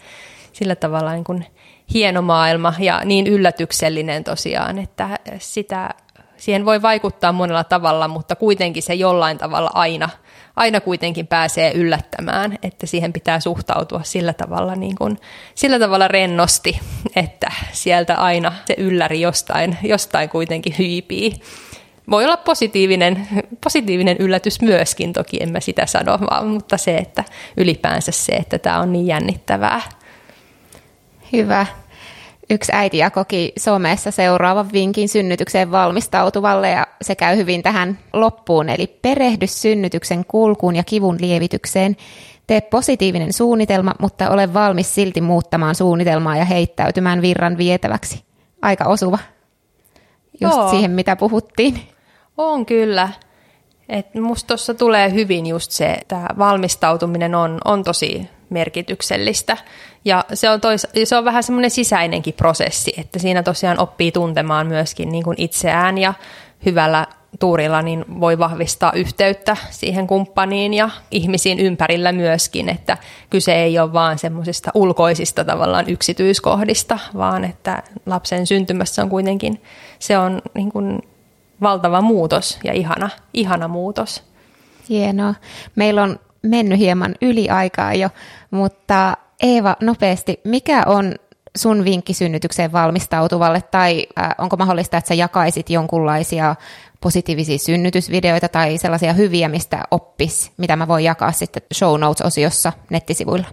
sillä tavalla niin kuin hieno maailma ja niin yllätyksellinen tosiaan, että sitä, siihen voi vaikuttaa monella tavalla, mutta kuitenkin se jollain tavalla aina, aina kuitenkin pääsee yllättämään, että siihen pitää suhtautua sillä tavalla, niin kuin, sillä tavalla rennosti, että sieltä aina se ylläri jostain, jostain kuitenkin hyypii. Voi olla positiivinen, positiivinen yllätys myöskin, toki en mä sitä sano, vaan, mutta se, että ylipäänsä se, että tämä on niin jännittävää. Hyvä. Yksi äiti koki somessa seuraavan vinkin synnytykseen valmistautuvalle ja se käy hyvin tähän loppuun. Eli perehdy synnytyksen kulkuun ja kivun lievitykseen. Tee positiivinen suunnitelma, mutta ole valmis silti muuttamaan suunnitelmaa ja heittäytymään virran vietäväksi. Aika osuva. Just Joo. siihen, mitä puhuttiin. On kyllä. Et musta tuossa tulee hyvin just se, että valmistautuminen on, on tosi merkityksellistä. Ja se on, tois, se on vähän semmoinen sisäinenkin prosessi, että siinä tosiaan oppii tuntemaan myöskin niin kuin itseään ja hyvällä tuurilla niin voi vahvistaa yhteyttä siihen kumppaniin ja ihmisiin ympärillä myöskin, että kyse ei ole vaan semmoisista ulkoisista tavallaan yksityiskohdista, vaan että lapsen syntymässä on kuitenkin, se on niin kuin valtava muutos ja ihana, ihana muutos. Hienoa. Meillä on mennyt hieman yli aikaa jo, mutta Eeva, nopeasti, mikä on sun vinkki synnytykseen valmistautuvalle, tai äh, onko mahdollista, että sä jakaisit jonkunlaisia positiivisia synnytysvideoita tai sellaisia hyviä, mistä oppis, mitä mä voin jakaa sitten show notes-osiossa nettisivuilla?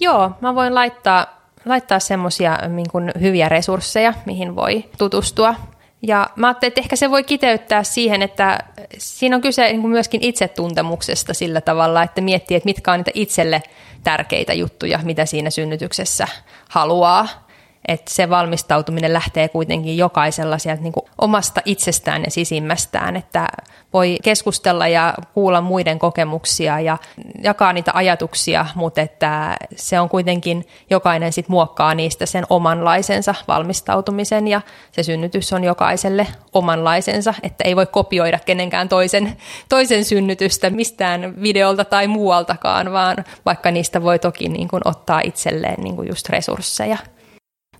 Joo, mä voin laittaa, laittaa semmoisia niin hyviä resursseja, mihin voi tutustua ja mä ajattelin, että ehkä se voi kiteyttää siihen, että siinä on kyse niin myöskin itsetuntemuksesta sillä tavalla, että miettii, että mitkä on niitä itselle tärkeitä juttuja, mitä siinä synnytyksessä haluaa että se valmistautuminen lähtee kuitenkin jokaisella sieltä niin kuin omasta itsestään ja sisimmästään, että voi keskustella ja kuulla muiden kokemuksia ja jakaa niitä ajatuksia, mutta että se on kuitenkin, jokainen sit muokkaa niistä sen omanlaisensa valmistautumisen ja se synnytys on jokaiselle omanlaisensa, että ei voi kopioida kenenkään toisen, toisen synnytystä mistään videolta tai muualtakaan, vaan vaikka niistä voi toki niin kuin ottaa itselleen niin kuin just resursseja.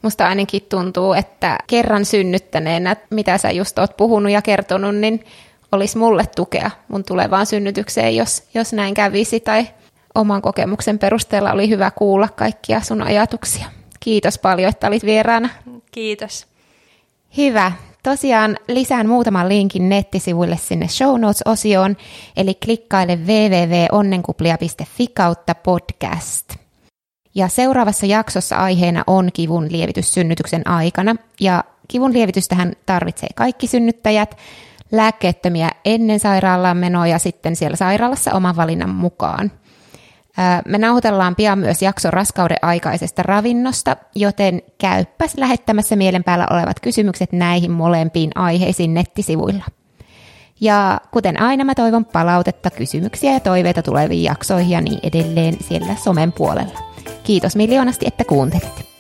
Musta ainakin tuntuu, että kerran synnyttäneenä, mitä sä just oot puhunut ja kertonut, niin olisi mulle tukea mun tulevaan synnytykseen, jos, jos näin kävisi. Tai oman kokemuksen perusteella oli hyvä kuulla kaikkia sun ajatuksia. Kiitos paljon, että olit vieraana. Kiitos. Hyvä. Tosiaan lisään muutaman linkin nettisivuille sinne show notes-osioon, eli klikkaile www.onnenkuplia.fi kautta podcast. Ja seuraavassa jaksossa aiheena on kivun lievitys synnytyksen aikana. Ja kivun lievitystähän tarvitsee kaikki synnyttäjät, lääkkeettömiä ennen sairaalaan menoa ja sitten siellä sairaalassa oman valinnan mukaan. Me nauhoitellaan pian myös jakso raskauden aikaisesta ravinnosta, joten käyppäs lähettämässä mielen päällä olevat kysymykset näihin molempiin aiheisiin nettisivuilla. Ja kuten aina mä toivon palautetta, kysymyksiä ja toiveita tuleviin jaksoihin ja niin edelleen siellä somen puolella. Kiitos miljoonasti, että kuuntelit.